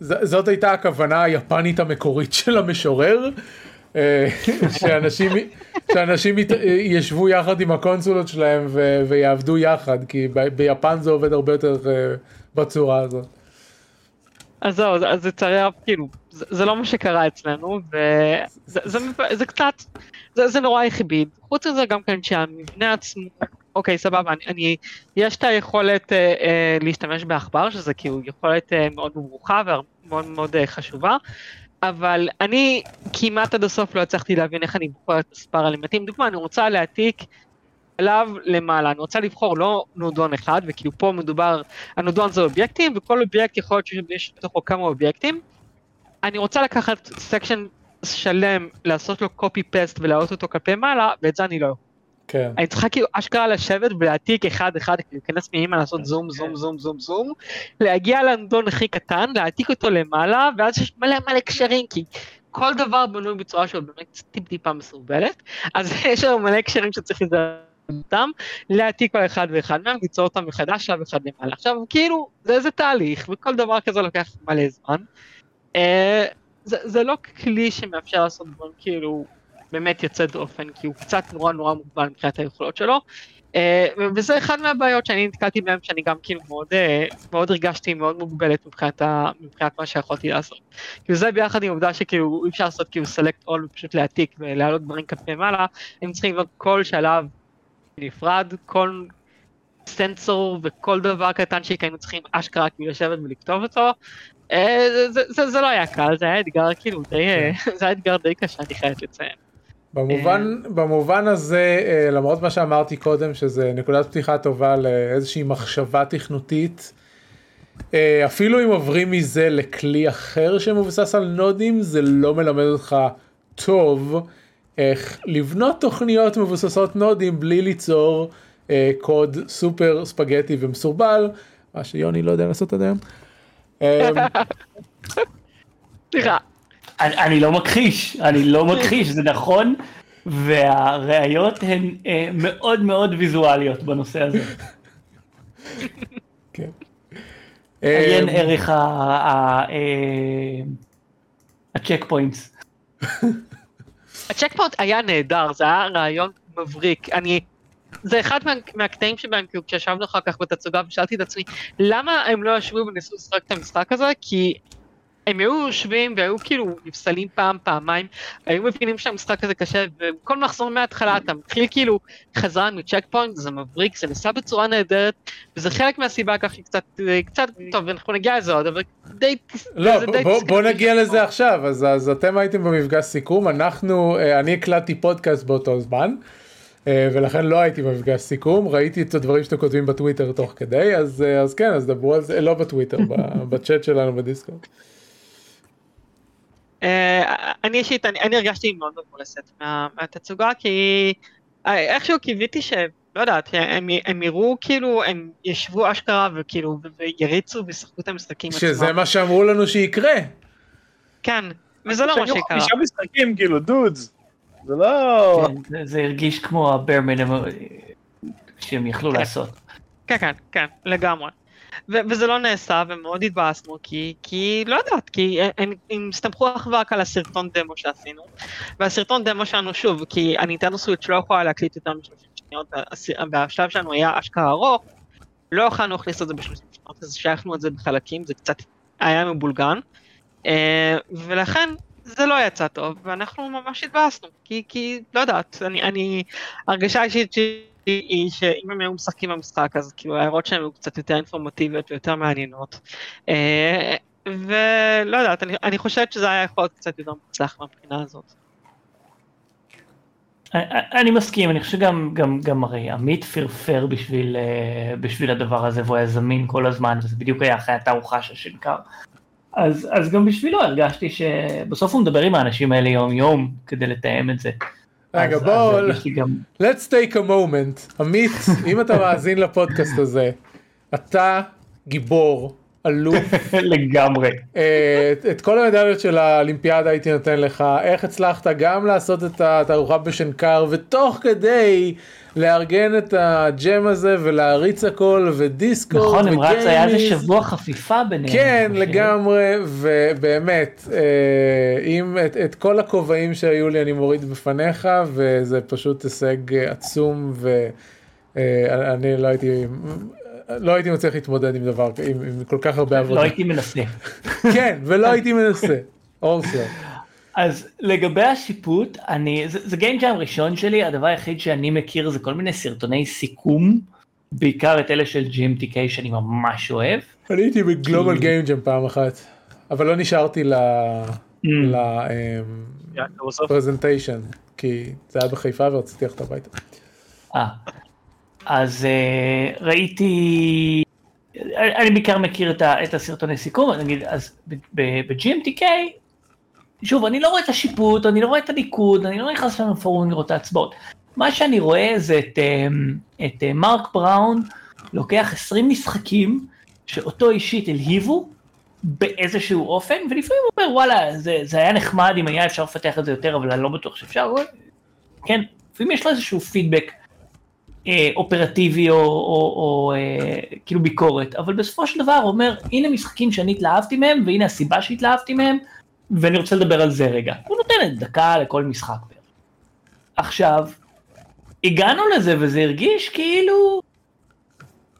זאת הייתה הכוונה היפנית המקורית של המשורר, אה, שאנשים, שאנשים ישבו יחד עם הקונסולות שלהם ו, ויעבדו יחד, כי ב, ביפן זה עובד הרבה יותר uh, בצורה הזאת. אז זהו, אז לצערי הרב, כאילו, זה, זה לא מה שקרה אצלנו, וזה זה, זה, זה קצת, זה, זה נורא הכביד. חוץ מזה גם כן שהמבנה עצמו, אוקיי, סבבה, אני, אני, יש את היכולת אה, אה, להשתמש בעכבר, שזה כאילו יכולת אה, מאוד ברוכה ומאוד מאוד אה, חשובה, אבל אני כמעט עד הסוף לא הצלחתי להבין איך אני בוחר את מספר אלמנטים. דוגמא, אני רוצה להעתיק עליו למעלה, אני רוצה לבחור לא נודון אחד, וכאילו פה מדובר, הנודון זה אובייקטים, וכל אובייקט יכול להיות שיש בתוכו כמה אובייקטים. אני רוצה לקחת section שלם, לעשות לו copy paste ולהעלות אותו כלפי מעלה, ואת זה אני לא יכול. כן. אני צריכה כאילו אשכרה לשבת ולהעתיק אחד אחד, כאילו להיכנס פנימה לעשות זום זום זום זום זום, להגיע ל Nodon הכי קטן, להעתיק אותו למעלה, ואז יש מלא מלא קשרים, כי כל דבר בנוי בצורה שהוא באמת טיפ טיפה מסורבלת, אז יש לנו מלא קשרים שצריך לדעת אותם, להעתיק כל אחד ואחד מהם, ליצור אותם מחדש שלב אחד למעלה. עכשיו כאילו זה איזה תהליך, וכל דבר כזה לוקח מלא זמן. אה, זה, זה לא כלי שמאפשר לעשות דברים כאילו באמת יוצא דופן, כי הוא קצת נורא נורא מוגבל מבחינת היכולות שלו. Uh, וזה אחד מהבעיות שאני נתקלתי בהן, שאני גם כאילו מאוד, uh, מאוד הרגשתי מאוד מוגבלת מבחינת, ה, מבחינת מה שיכולתי לעשות. כאילו זה ביחד עם העובדה שכאילו אי אפשר לעשות כאילו select all ופשוט להעתיק ולהעלות דברים כלפי מעלה, הם צריכים לבנות כל שלב נפרד, כל סנסור וכל דבר קטן שהיינו צריכים אשכרה כאילו לשבת ולכתוב אותו. זה, זה, זה, זה לא היה קל, זה היה אתגר כאילו די, זה היה אתגר די קשה, אני חייבת לציין. במובן, אה. במובן הזה, אה, למרות מה שאמרתי קודם, שזה נקודת פתיחה טובה לאיזושהי מחשבה תכנותית, אה, אפילו אם עוברים מזה לכלי אחר שמבוסס על נודים, זה לא מלמד אותך טוב איך לבנות תוכניות מבוססות נודים בלי ליצור קוד סופר ספגטי ומסורבל, מה שיוני לא יודע לעשות עד היום. סליחה. אני, אני לא מכחיש, אני לא מכחיש, זה נכון, והראיות הן אה, מאוד מאוד ויזואליות בנושא הזה. כן. עיין אה, ערך ה checkpoints. ה checkpoint היה נהדר, זה היה רעיון מבריק. אני זה אחד מה, מהקטעים שבהם, כאילו, כשישבנו אחר כך בתצוגה ושאלתי את עצמי, למה הם לא ישבו וניסו לשחק את המשחק הזה? כי הם היו יושבים והיו כאילו נפסלים פעם, פעמיים, היו מבינים שהמשחק הזה קשה, וכל מחזור מההתחלה אתה מתחיל כאילו חזרה מצ'ק פוינט, זה מבריק, זה ניסה בצורה נהדרת, וזה חלק מהסיבה ככה קצת, קצת, טוב, אנחנו נגיע לזה עוד, אבל די... לא, די בוא, בוא נגיע לזה עכשיו, אז, אז אתם הייתם במפגש סיכום, אנחנו, אה, אני הקלטתי פודקאסט באותו זמן. אה, ולכן לא הייתי במפגש סיכום, ראיתי את הדברים שאתם כותבים בטוויטר תוך כדי, אז, אה, אז כן, אז דברו על זה, לא בטוויטר, בצ'אט שלנו בדיסקורד. אה, אני אישית, אני, אני הרגשתי מאוד מבואסת מה, מהתצוגה, כי אה, איכשהו קיוויתי ש... לא יודעת, הם, הם יראו כאילו, הם ישבו אשכרה וכאילו, ויריצו וישחקו את המשחקים עצמם. שזה מה שאמרו לנו שיקרה. כן, וזה לא מה שקרה. חמישה משחקים, כאילו, דודס. זה לא... כן, זה- זה הרגיש כמו הבר מינימום שהם יכלו כן. לעשות. כן, כן, כן, לגמרי. ו- וזה לא נעשה, ומאוד התבאסנו, כי, כי לא יודעת, כי הם, הם הסתמכו אך ורק על הסרטון דמו שעשינו, והסרטון דמו שלנו, שוב, כי הניטנדו סוויץ' לא יכולה להקליט יותר מ-30 שניות, והשלב שלנו היה אשכרה ארוך, לא יכולנו להכניס את זה ב-30 שניות, אז שייכנו את זה בחלקים, זה קצת היה מבולגן, אה, ולכן זה לא יצא טוב, ואנחנו ממש התבאסנו, כי, כי לא יודעת, אני, אני, הרגשה האישית שלי היא שאם הם היו משחקים במשחק, אז כאילו ההערות שלהם היו קצת יותר אינפורמטיביות ויותר מעניינות. אה, ולא יודעת, אני, אני חושבת שזה היה יכול להיות קצת יותר מוצלח מהבחינה הזאת. אני- מסכים, אני חושב שגם גם, גם הרי עמית פרפר בשביל, אה, בשביל הדבר הזה והוא היה זמין כל הזמן וזה בדיוק היה אחרי התערוכה של שנקר. אז, אז גם בשבילו הרגשתי שבסוף הוא מדבר עם האנשים האלה יום יום כדי לתאם את זה. רגע אז- בוא, אז הרגיש לי גם, let's take a moment. עמית, אם אתה מאזין לפודקאסט הזה, אתה גיבור, אלוף, לגמרי. אה, את- את כל המדליות של האולימפיאדה הייתי נותן לך, איך הצלחת גם לעשות את התערוכה בשנקר ותוך כדי לארגן את הג'ם הזה ולהריץ הכל ודיסקורד נכון, הם רץ, היה איזה. שבוע חפיפה ביניהם. כן, אני. לגמרי, ובאמת, אה, עם את, את כל הכובעים שהיו לי אני מוריד בפניך, וזה פשוט הישג אה, עצום, ואני לא הייתי, לא הייתי מצליח להתמודד עם דבר, עם, עם כל כך הרבה לא עבודה. הייתי מנסה. כן, ולא הייתי מנסה. אורסלר. אז לגבי השיפוט, אני, זה, זה גיים ג'אם ראשון שלי, הדבר היחיד שאני מכיר זה כל מיני סרטוני סיכום, בעיקר את אלה של GMTK שאני ממש אוהב. אני הייתי בגלובל גיים ג'ם פעם אחת, אבל לא נשארתי ל... ל... יאללה, בסוף. פרזנטיישן, כי זה היה בחיפה ורציתי ללכת הביתה. אז אה, ראיתי, אני אני בעיקר מכיר את, ה, את הסרטוני סיכום, נגיד, אז ב-GMTK, שוב, אני לא רואה את השיפוט, אני לא רואה את הניקוד, אני לא נכנס לפורום לראות את ההצבעות. מה שאני רואה זה את, אה, את אה, מרק בראון לוקח 20 משחקים שאותו אישית הלהיבו באיזשהו אופן, ולפעמים הוא אומר וואלה זה, זה היה נחמד אם היה אפשר לפתח את זה יותר, אבל אני לא בטוח שאפשר, כן, לפעמים יש לו איזשהו פידבק אה, אופרטיבי או, או, או אה, כאילו ביקורת, אבל בסופו של דבר אומר הנה משחקים שאני התלהבתי מהם והנה הסיבה שהתלהבתי מהם ואני רוצה לדבר על זה רגע. הוא נותן דקה לכל משחק. עכשיו, הגענו לזה וזה הרגיש כאילו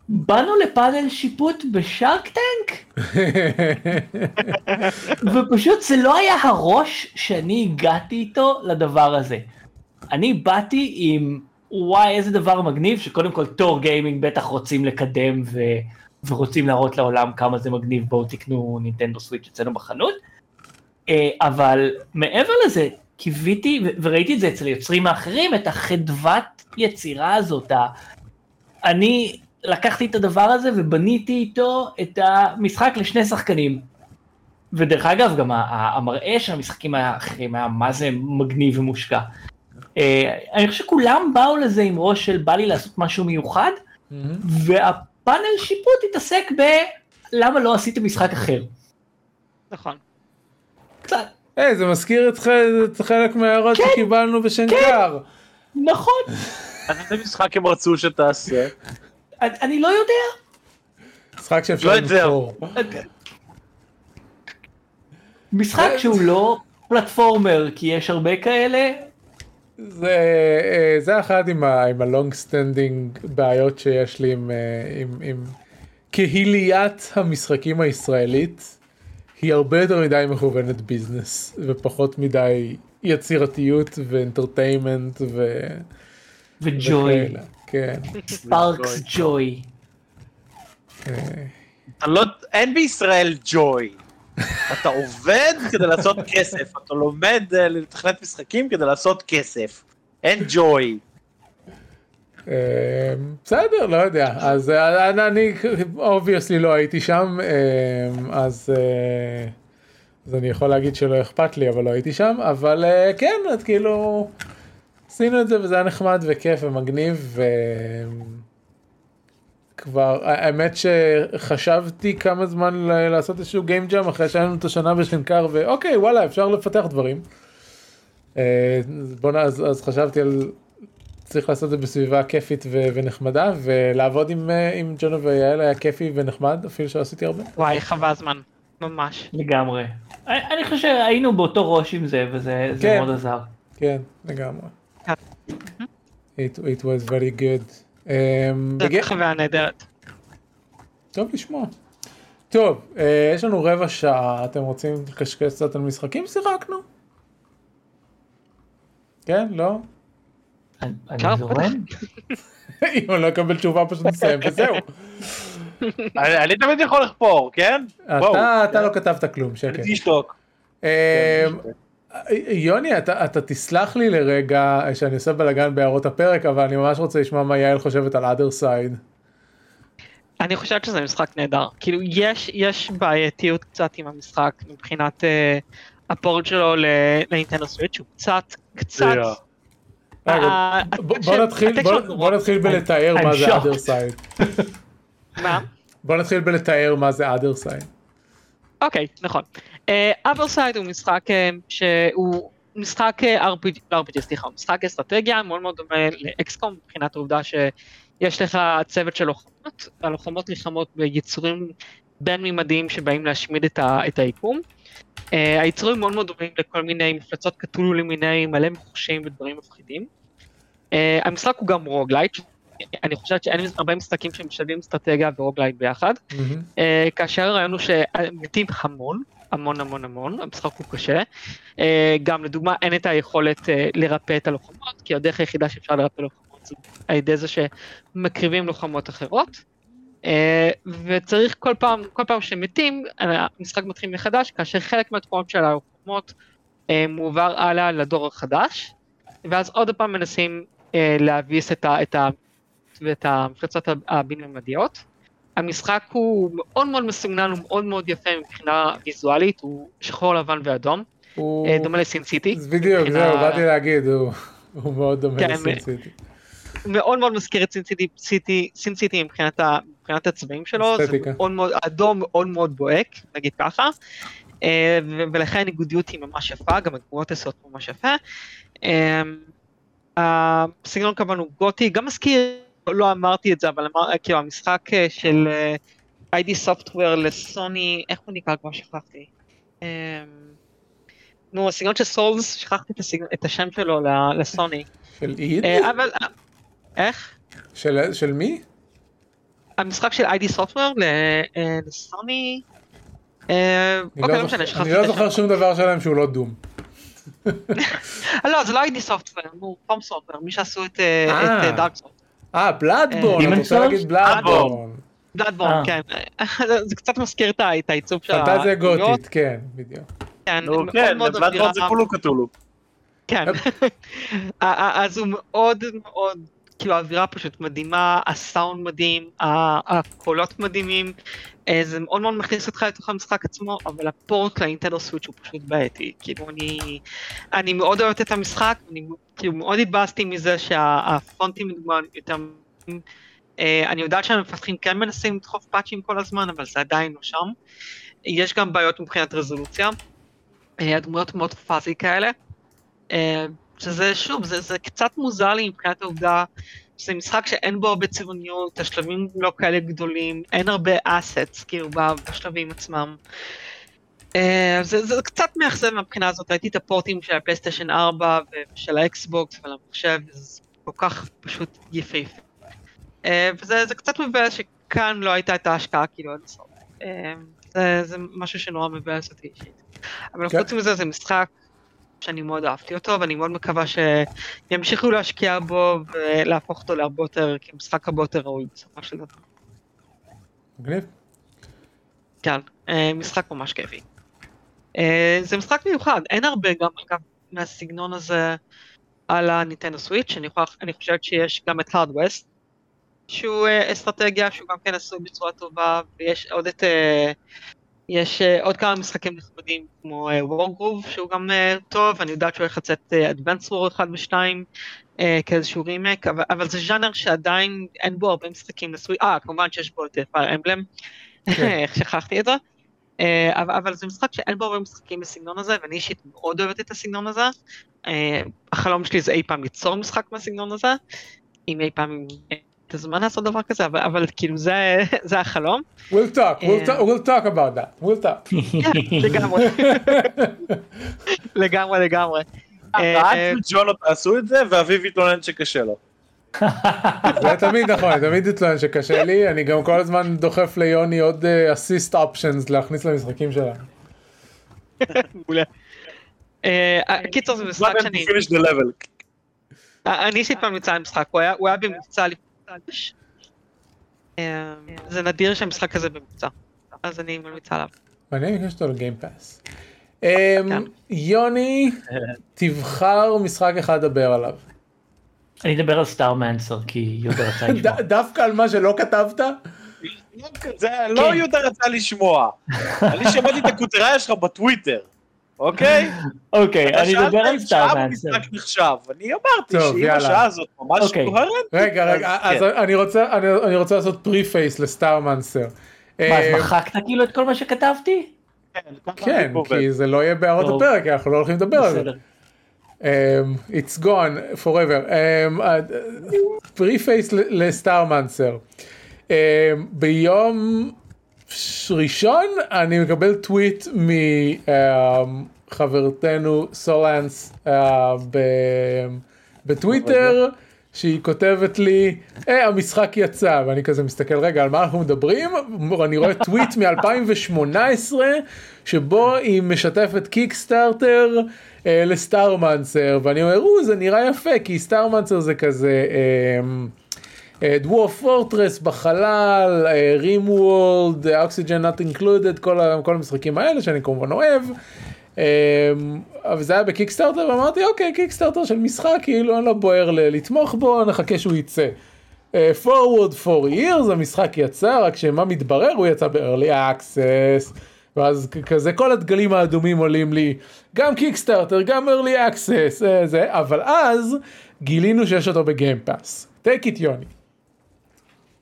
באנו לפאנל שיפוט בשארק טנק ופשוט זה לא היה הראש שאני הגעתי איתו לדבר הזה. אני באתי עם וואי איזה דבר מגניב שקודם כל תור גיימינג בטח רוצים לקדם ו... ורוצים להראות לעולם כמה זה מגניב בואו תקנו נינטנדו סוויץ' אצלנו בחנות. אה, אבל מעבר לזה קיוויתי וראיתי את זה אצל יוצרים האחרים את החדוות יצירה הזאת. ה- אני לקחתי את הדבר הזה ובניתי איתו את המשחק לשני שחקנים. ודרך אגב גם המראה של המשחקים האחרים היה מה זה מגניב ומושקע. אה, אני חושב שכולם באו לזה עם ראש של בא לי לעשות משהו מיוחד, והפאנל שיפוט התעסק ב למה לא עשיתם משחק אחר. נכון. קצת, היי, זה מזכיר את חלק מההערות שקיבלנו בשנקר. נכון, אז איזה משחק הם רצו שתעשה? אני, אני לא יודע. משחק שאפשר לא. למכור. משחק שהוא לא platformer, כי יש הרבה כאלה, זה אה, זה אחד מה long standing בעיות שיש לי עם, אה, עם, עם קהיליית המשחקים הישראלית היא הרבה יותר מדי מכוונת ביזנס ופחות מדי יצירתיות ואנטרטיימנט ו... וג'וי. כן. ספארקס ג'וי. אה, לא, אין בישראל ג'וי. אתה עובד כדי לעשות כסף, אתה לומד אה, לתכנת משחקים כדי לעשות כסף. אין ג'וי. אה, בסדר, לא יודע. אז אה, אני- obviously לא הייתי שם, אה, אז אה, אז אני יכול להגיד שלא אכפת לי, אבל לא הייתי שם, אבל אה, כן, אז כאילו, עשינו את זה וזה היה נחמד וכיף ומגניב, וכבר, האמת שחשבתי כמה זמן לעשות איזשהו game jam אחרי שהיה לנו את השנה בשנקר, ואוקיי, וואלה, אפשר לפתח דברים. אה, בוא נ... אז, אז חשבתי על צריך לעשות את זה בסביבה כיפית ו... ונחמדה ולעבוד עם, אה, עם ג'ונו ויעל היה כיפי ונחמד אפילו שעשיתי הרבה. וואי, חווה זמן, ממש. לגמרי. אני אני חושב שהיינו באותו ראש עם זה וזה זה כן. מאוד עזר. כן לגמרי. כן. It, it was very good. זו בג... חוויה נהדרת. טוב לשמוע. טוב, אה, יש לנו רבע שעה, אתם רוצים לקשקש קצת על משחקים? שיחקנו. כן? לא? אני זורם. אם אני לא אקבל תשובה פשוט נסיים וזהו. אני תמיד יכול לחפור, כן? אתה לא כתבת כלום, שקט. אני תשתוק. אה, יוני, אתה אתה תסלח לי לרגע שאני עושה בלאגן בהערות הפרק, אבל אני ממש רוצה לשמוע מה יעל חושבת על other side. אני חושבת שזה משחק נהדר. כאילו, יש, יש בעייתיות קצת עם המשחק מבחינת אה, הפורט שלו לנינטנדו סוויץ', הוא קצת, קצת... יא. רגע, ה- בוא- נתחיל- הטקסט בוא- שלו בוא נתחיל בלתאר I'm מה זה other side. מה? בוא נתחיל בלתאר מה זה other side. אוקיי, נכון. אברסייד הוא משחק אה, שהוא משחק אה, RPG, לא RPG, סליחה, הוא משחק אסטרטגיה מאוד מאוד דומה לאקסקום מבחינת העובדה שיש לך צוות של לוחמות, הלוחמות נלחמות ביצורים בין מימדיים שבאים להשמיד את, ה, את היקום. Uh, היצורים מאוד מאוד דומים לכל מיני מפלצות Cthulhu למיני מלא מחושים ודברים מפחידים. Uh, המשחק הוא גם roguelite, אני חושבת שאין הרבה משחקים שמשלבים אסטרטגיה ו roguelite ביחד. מהמם. Uh, כאשר הרעיון הוא שמתים המון, המון המון המון, המשחק הוא קשה. Uh, גם לדוגמה אין את היכולת uh, לרפא את הלוחמות, כי הדרך היחידה שאפשר לרפא לוחמות זה על ידי זה שמקריבים לוחמות אחרות. Uh, וצריך כל פעם, כל פעם שמתים, המשחק מתחיל מחדש, כאשר חלק מהתכונות של הלוחמות מועבר הלאה לדור החדש, ואז עוד פעם מנסים להביס את, ה, את, ה, ואת המפלצות הבין-ממדיות. המשחק הוא מאוד מאוד מסוגנן, הוא מאוד מאוד יפה מבחינה ויזואלית, הוא שחור לבן ואדום, הוא- אה, דומה לסין סיטי. בדיוק, מבחינה- זהו, באתי להגיד, הוא- הוא מאוד דומה כן, לסין סיטי. מאוד מאוד מזכיר את סין סיטי, סיטי, סין סיטי מבחינת, ה, מבחינת הצבעים שלו, זה אסתטיקה. מאוד מאוד, אדום מאוד מאוד בוהק, נגיד ככה, אה, ולכן הניגודיות היא ממש יפה, גם התגובות עושות ממש יפה. אה, הסגנון כמובן הוא גותי, גם מזכיר, לא אמרתי את זה, אבל אמר, כאילו המשחק אה, של אה, ID Software לסוני, איך הוא נקרא כבר שכחתי. אה, נו, הסגנון של סולס, שכחתי את, השם שלו לסוני. של איד? אה, אבל, איך? של- של מי? המשחק של ID Software לסוני. אני אוקיי, לא לא זוכר- לא. שום דבר שלהם שהוא לא דום. לא, זה לא ID Software, נו, פום סופר, מי שעשו את. דארק סופר. אה, בלאדבורן, Demon's אתה רוצה? להגיד בלאדבורן. בלאדבורן, אה. כן. זה קצת מזכיר את ה- את העיצוב של פנטזיה הדמויות, גוטית, כן, בדיוק. כן, כן, מאוד בלאדבורד זה כולו קטולו. כן. אה, אה, אז הוא מאוד מאוד, כאילו האווירה פשוט מדהימה, הסאונד מדהים, הקולות מדהימים, אה, זה מאוד מאוד מכניס אותך לתוך המשחק עצמו, אבל הפורט לאינטנדו סוויץ' הוא פשוט בעייתי. כאילו אני, אני מאוד אוהבת את המשחק, אני כאילו מאוד התבאסתי מזה שהפונטים לדוגמה יותר... אה, אני יודעת שהמפתחים כן מנסים לדחוף פאצ'ים כל הזמן, אבל זה עדיין לא שם. יש גם בעיות מבחינת רזולוציה. אה, הדמויות מאוד fuzzy כאלה. שזה שוב, זה, זה קצת מוזר לי מבחינת העובדה שזה משחק שאין בו הרבה צבעוניות, השלבים לא כאלה גדולים, אין הרבה assets כאילו בשלבים עצמם. אה, זה, זה קצת מאכזב מהבחינה הזאת, ראיתי את הפורטים של הפלייסטיישן 4 ושל האקסבוקס ועל המחשב, זה כל כך פשוט יפהפה. אה, וזה זה קצת מבאס שכאן לא הייתה את ההשקעה כאילו עד הסוף. אה, זה, זה משהו שנורא מבאס אותי אישית. אבל כן. חוץ מזה זה משחק שאני מאוד אהבתי אותו, ואני מאוד מקווה שימשיכו להשקיע בו ולהפוך אותו להרבה יותר, כמשחק הרבה יותר ראוי בסופו של דבר. מגניב. כן, אה, משחק ממש כיפי. אה, זה משחק מיוחד, אין הרבה גם אגב מהסגנון הזה על הניטנדו סוויץ', אני, יכול, אני חושבת שיש גם את הארד ווסט, שהוא אה, אסטרטגיה, שהוא גם כן עשוי בצורה טובה, ויש עוד את, יש אה, עוד כמה משחקים נכבדים כמו וורגרוב, שהוא גם אה, טוב, אני יודעת שהוא הולך לצאת אדוונס וור 1 ו-2 כאיזשהו רימק, אבל, אבל זה ז'אנר שעדיין אין בו הרבה משחקים לסוויץ', אה, כמובן שיש בו את פייר אמבלם, כן. איך שכחתי את זה. אה, אבל, אבל זה משחק שאין בו הרבה משחקים בסגנון הזה, ואני אישית מאוד אוהבת את הסגנון הזה. אה, החלום שלי זה אי פעם ליצור משחק מהסגנון הזה, אם אי פעם אה, את הזמן לעשות דבר כזה, אבל, אבל כאילו זה, זה החלום. We'll talk, we'll, אה. talk, we'll talk about that, we'll talk. לגמרי. לגמרי לגמרי. אה, רק אה, וג'ון לא תעשו את זה, ואביב יתלונן שקשה לו. זה תמיד נכון, תמיד אצלנו שקשה לי, אני גם כל הזמן דוחף ליוני עוד אסיסט אופשנס להכניס למשחקים שלנו. מעולה. אה, קיצור זה משחק שאני, finish the level. אני אישית ממליצה על משחק, הוא היה- הוא היה במבצע לפני חודש. אה, זה נדיר שהמשחק כזה במבצע, אז אני ממליצה עליו. מעניין אם יש אותו לגיימפאס. כן. יוני, תבחר משחק אחד לדבר עליו. אני אדבר על סטארמנסר כי יהודה רצה לשמוע. דווקא על מה שלא כתבת? זה לא כן. יהודה רצה לשמוע. אני שמעתי את הכותריה שלך בטוויטר, אוקיי? אוקיי, אני אדבר על אם שעה סטארמנסר. במשחק נחשב. אני אמרתי שאם. השעה הזאת ממש אוקיי. קוהרנטית, רגע, רגע, אז כן. אני רוצה, אני, אני רוצה לעשות פרי פייס לסטארמנסר. מה, אה, אז מחקת כאילו את כל מה שכתבתי? כן, כן. כי זה לא יהיה בהערות. הפרק, אנחנו לא הולכים לדבר על זה. Um, it's gone forever. Um, preface ל Starmancer. Um, ביום ראשון אני מקבל טוויט מחברתנו סולנס uh, ב- בטוויטר. שהיא כותבת לי, אה, המשחק יצא, ואני כזה מסתכל, רגע, על מה אנחנו מדברים? אני רואה טוויט מ-2018, שבו היא משתפת Kickstarter אה, ל Starmancer, ואני אומר, או, זה נראה יפה, כי Starmancer זה כזה... אה, Dwarf Fortress בחלל, RimWorld, Oxygen Not Included, כל המשחקים האלה שאני כמובן אוהב. אה, אבל זה היה ב Kickstarter ואמרתי אוקיי Kickstarter של משחק כאילו אני לא בוער לתמוך בו נחכה שהוא יצא. אה, forward four years המשחק יצא רק שמה מתברר הוא יצא ב-early access ואז כזה כל הדגלים האדומים עולים לי גם קיקסטארטר גם early access אה, זה אבל אז גילינו שיש אותו בגיימפאס. take it יוני.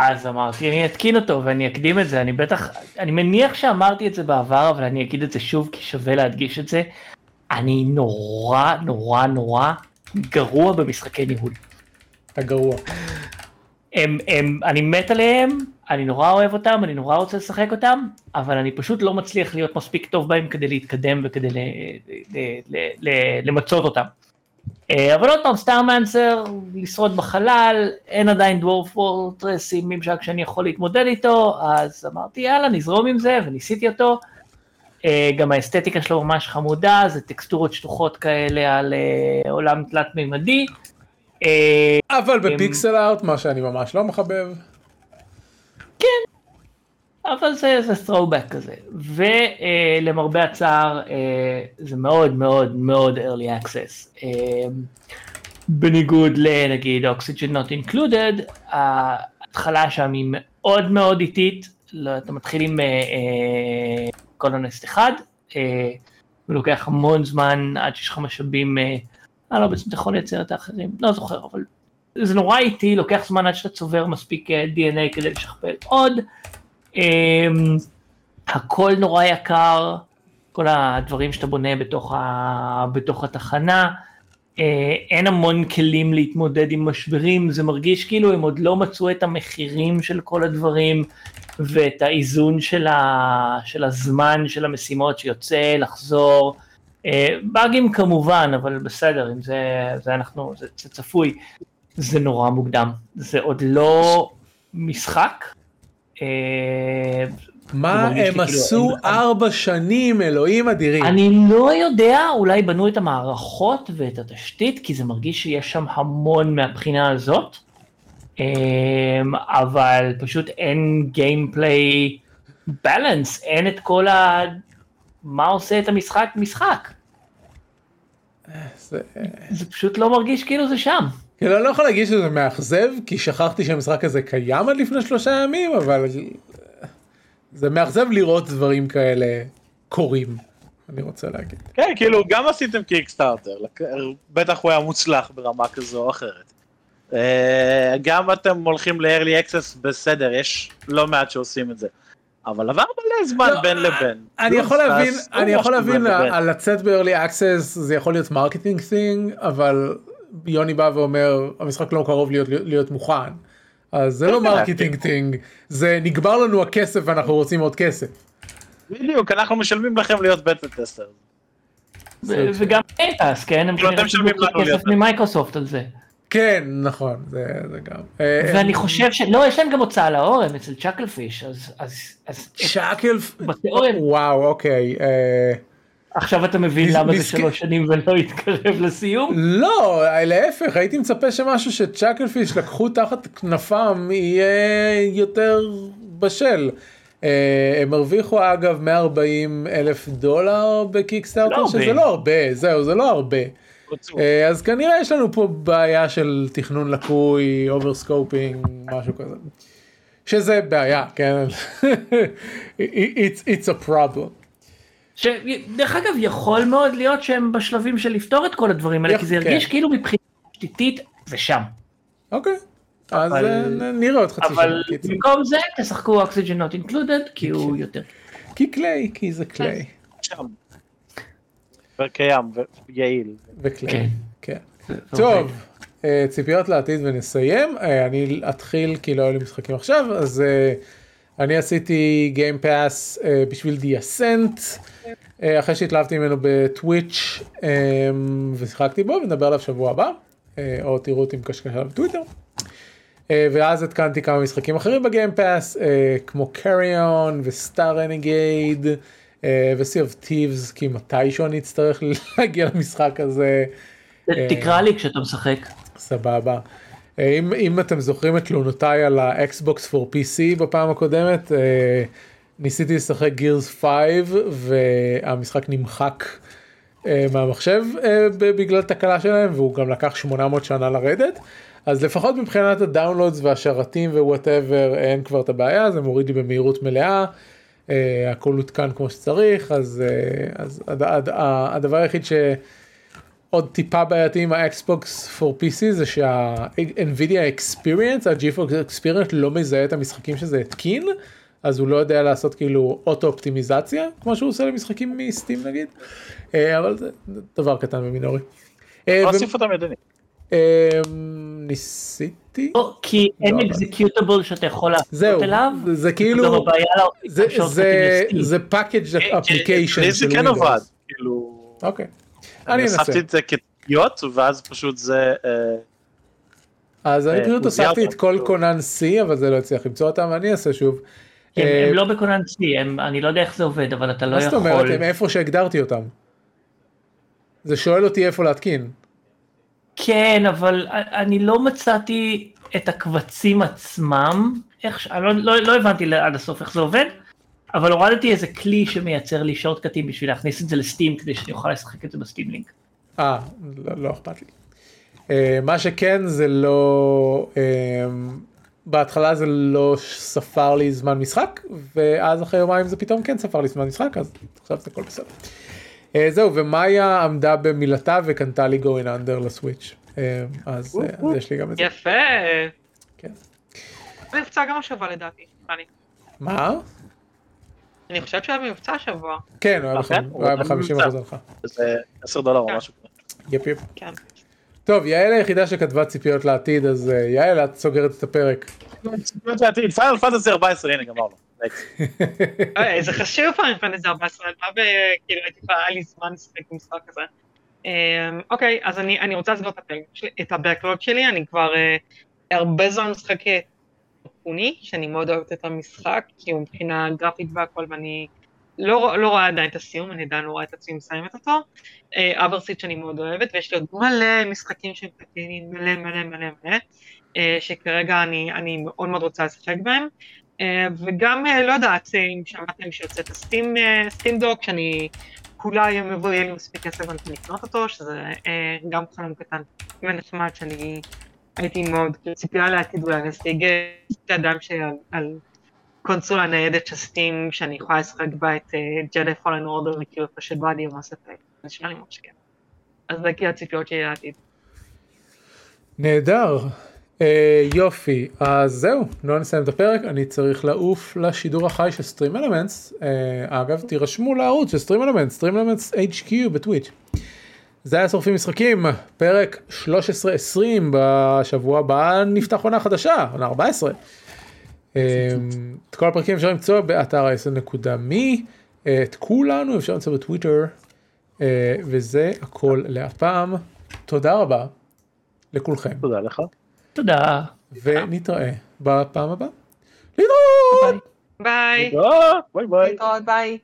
אז אמרתי, אני אתקין אותו ואני אקדים את זה, אני בטח, אני מניח שאמרתי את זה בעבר, אבל אני אגיד את זה שוב, כי שווה להדגיש את זה. אני נורא נורא נורא גרוע במשחקי ניהול. אתה גרוע. הם, הם, אני מת עליהם, אני נורא אוהב אותם, אני נורא רוצה לשחק אותם, אבל אני פשוט לא מצליח להיות מספיק טוב בהם כדי להתקדם וכדי ל, ל, ל, ל, למצות אותם. אה, אבל עוד פעם, סטארמנסר, לשרוד בחלל, אין עדיין דוורף וורטרס עם ממשק שאני יכול להתמודד איתו, אז אמרתי יאללה נזרום עם זה וניסיתי אותו. אה, גם האסתטיקה שלו ממש חמודה, זה טקסטורות שטוחות כאלה על אה, עולם תלת מימדי. אה, אבל בפיקסל ארט מה שאני ממש לא מחבב. אבל זה, זה throwback כזה, ולמרבה הצער אה, זה מאוד מאוד מאוד early access. אה, בניגוד לנגיד Oxygen Not Included, ההתחלה שם היא מאוד מאוד איטית, לא, אתה מתחיל עם קולוניסט אחד, אה, ולוקח המון זמן עד שיש לך משאבים, אה, אה לא בעצם אתה יכול לייצר את האחרים, לא זוכר, אבל זה נורא איטי, לוקח זמן עד שאתה צובר מספיק אה, DNA כדי לשכפל עוד. Um, הכל נורא יקר, כל הדברים שאתה בונה בתוך, ה, בתוך התחנה, uh, אין המון כלים להתמודד עם משברים, זה מרגיש כאילו הם עוד לא מצאו את המחירים של כל הדברים ואת האיזון של, ה, של הזמן של המשימות שיוצא, לחזור. Uh, באגים כמובן, אבל בסדר, אם זה, זה אנחנו, זה, זה צפוי. זה נורא מוקדם, זה עוד לא משחק, אה, מה זה מרגיש הם עשו ארבע שנים אלוהים אדירים. אני לא יודע, אולי בנו את המערכות ואת התשתית, כי זה מרגיש שיש שם המון מהבחינה הזאת, אה, אבל פשוט אין גיימפליי בלנס, אין את כל ה... מה עושה את המשחק משחק. זה- זה פשוט לא מרגיש כאילו זה שם. כאילו אני לא יכול להגיד שזה מאכזב כי שכחתי שהמשחק הזה קיים עד לפני שלושה ימים אבל זה מאכזב לראות דברים כאלה קורים אני רוצה להגיד. כן, כאילו, גם עשיתם קיקסטארטר, בטח הוא היה מוצלח ברמה כזו או אחרת. אה, גם אתם הולכים ל-early access, בסדר, יש לא מעט שעושים את זה. אבל עבר מלא זמן לא, בין לבין. אני יכול אז להבין, אני יכול להבין. על לצאת ב-early access זה יכול להיות marketing thing, אבל יוני בא ואומר המשחק לא קרוב להיות, להיות מוכן. אז זה לא marketing thing, זה נגמר לנו הכסף ואנחנו רוצים עוד כסף. בדיוק, אנחנו משלמים לכם להיות beta tester. וגם Game Pass, כן? הם כנראה אתם משלמים לנו כסף ממייקרוסופט על זה. כן, נכון, זה, זה גם. אה, ואני חושב ש... לא, יש להם גם הוצאה לאור אצל Chucklefish, אז... אז, אז Chuckle-, בתיאוריה, וואו, אוקיי. עכשיו אתה מבין למה זה. שלוש שנים ולא התקרב לסיום? לא, להפך, הייתי מצפה שמשהו ש Chucklefish לקחו תחת כנפם יהיה יותר בשל. אה, הם הרוויחו אגב 140 אלף דולר בקיקסטארטר, לא שזה. לא הרבה, זהו, זה לא הרבה. אה, אז כנראה יש לנו פה בעיה של תכנון לקוי, overscoping, משהו כזה. שזה בעיה, כן? it's, it's a problem. שדרך אגב יכול מאוד להיות שהם בשלבים של לפתור את כל הדברים האלה, כי זה הרגיש כן. כאילו מבחינה תשתיתית זה שם. אוקיי, אז אבל- אה, נראה עוד חצי שנה. אבל קיצור. במקום זה תשחקו Oxygen Not Included כי הוא יותר. כי קליי, כי זה קליי. שם. וקיים, ויעיל. וקליי. כן. כן. טוב, אה, ציפיות לעתיד ונסיים. אה, אני אתחיל כי לא היו לי משחקים עכשיו, אז אני עשיתי Game Pass אה, בשביל The Ascent, אה, אחרי שהתלהבתי ממנו בטוויץ' אה, ושיחקתי בו, ונדבר עליו שבוע הבא, אה, או תראו אותי מקשקש עליו בטוויטר. אה, ואז התקנתי כמה משחקים אחרים ב Game Pass, אה, כמו Carrion ו Star Renegades ו-Sea of Thieves, כי מתישהו אני אצטרך להגיע למשחק הזה. תקרא לי כשאתה משחק. סבבה. אה, אם, אם אתם זוכרים את תלונותיי על ה Xbox for PC בפעם הקודמת, אה, ניסיתי לשחק Gears 5 והמשחק נמחק אה, מהמחשב בגלל תקלה שלהם והוא גם לקח 800 שנה לרדת. אז לפחות מבחינת ה downloads והשרתים ו whatever אין כבר את הבעיה, זה מוריד לי במהירות מלאה, אה, הכל הותקן כמו שצריך, אז, אז הד, הד, הדבר היחיד ש... עוד טיפה בעייתי עם ה Xbox for PC זה שה-NVIDIA Experience, ה-GeForce Experience לא מזהה את המשחקים שזה התקין, אז הוא לא יודע לעשות כאילו אוטו אופטימיזציה, כמו שהוא עושה למשחקים מסטים נגיד, אה, אבל זה דבר קטן ומינורי. אה, לא אוסיף אותם ידני. אה, ניסיתי, לא, כי אין לא, אבל- אקזקיוטable שאתה יכול זהו, לעשות אליו. זה כאילו, לא- זה- לשורטקטים זה- לי של זה כן. עבד. כאילו... אוקיי, אני אנסה. הוספתי את זה כתפיות, ואז פשוט זה... אה, אז אני אה, פשוט הוספתי את. כל קונן C, אבל זה לא הצליח למצוא אותם, אני אעשה שוב. הם אה, הם לא בכונן C, הם- אני לא יודע איך זה עובד, אבל אתה לא מה זאת יכול... אומרת, הם איפה שהגדרתי אותם. זה שואל אותי איפה להתקין. כן, אבל אני לא מצאתי את הקבצים עצמם, איך, אני לא, לא, לא הבנתי עד הסוף איך זה עובד, אבל הורדתי איזה כלי שמייצר לי שורטקטים בשביל להכניס את זה לסטים כדי שאני אוכל לשחק את זה בסטים לינק. אה, לא, לא אכפת לי. אה, מה שכן זה לא, אה, בהתחלה זה לא ספר לי זמן משחק, ואז אחרי יומיים זה פתאום כן ספר לי זמן משחק, אז עכשיו זה הכל בסדר. אה, זהו, ומאיה עמדה במילתה וקנתה לי going under לסוויץ'. אה, אז אה, אז יש לי גם את זה. יפה. כן. מבצע גם השבוע לדעתי. מה? אני חושבת שהיה מבצע השבוע. כן, הוא היה היה הוא ב-50% בממוצע. הנחה. זה 10 דולר או כן. משהו כזה. יפ יפ. כן. טוב, יעל היחידה שכתבה ציפיות לעתיד, אז אה, יעל, את סוגרת את הפרק. פיינל פנטסי 14, הנה גמרנו. אה, זה חשוב פעמים פנטסי 14, מה ב... כאילו הייתי כבר, היה לי זמן לשחק במשחק הזה. אמ, אוקיי, אז אני אני רוצה לסגור את הבקלוג שלי, אני כבר אה, הרבה זמן משחק אה, פוני, שאני מאוד אוהבת את המשחק, כי הוא מבחינה גרפית והכל, ואני לא לא רואה עדיין את הסיום, אני עדיין לא רואה את עצמי מסיימת אותו. אברסיט שאני מאוד אוהבת, ויש לי עוד מלא משחקים שהם פתינים, מלא מלא מלא מלא, אה, שכרגע אני אני מאוד מאוד רוצה לשחק בהם. אה, וגם, אה, לא יודעת, אה, אם שמעתם שיוצא את הסטים, אה, סטים דוק, שאני כולה היום יבוא, יהיה לי מספיק כסף ואני לקנות אותו, שזה אה, גם חלום קטן ונחמד שאני הייתי מאוד ציפייה לעתיד אולי להשיג אה, את האדם שעל על קונסולה ניידת של סטים, שאני יכולה לשחק בה את ג'די פולן אורדר וכאילו פשוט בא לי ממש יפה, זה נשמע לי ממש כיף. אז זה כאילו הציפיות שלי לעתיד. נהדר. אה, יופי, אז זהו, לא נסיים את הפרק, אני צריך לעוף לשידור החי של סטרים אלמנטס. אה, אגב, תירשמו לערוץ של סטרים אלמנטס, סטרים אלמנטס HQ בטוויץ'. זה היה שורפים משחקים, פרק 13-20 בשבוע הבא נפתח עונה חדשה, עונה 14. אה, את כל הפרקים אפשר למצוא באתר ה-10.me, אה, את כולנו אפשר למצוא בטוויטר, אה, וזה הכל להפעם. תודה רבה לכולכם, תודה לך. תודה. ונתראה בפעם הבאה. להתראות! ביי. ביי ביי. ביי.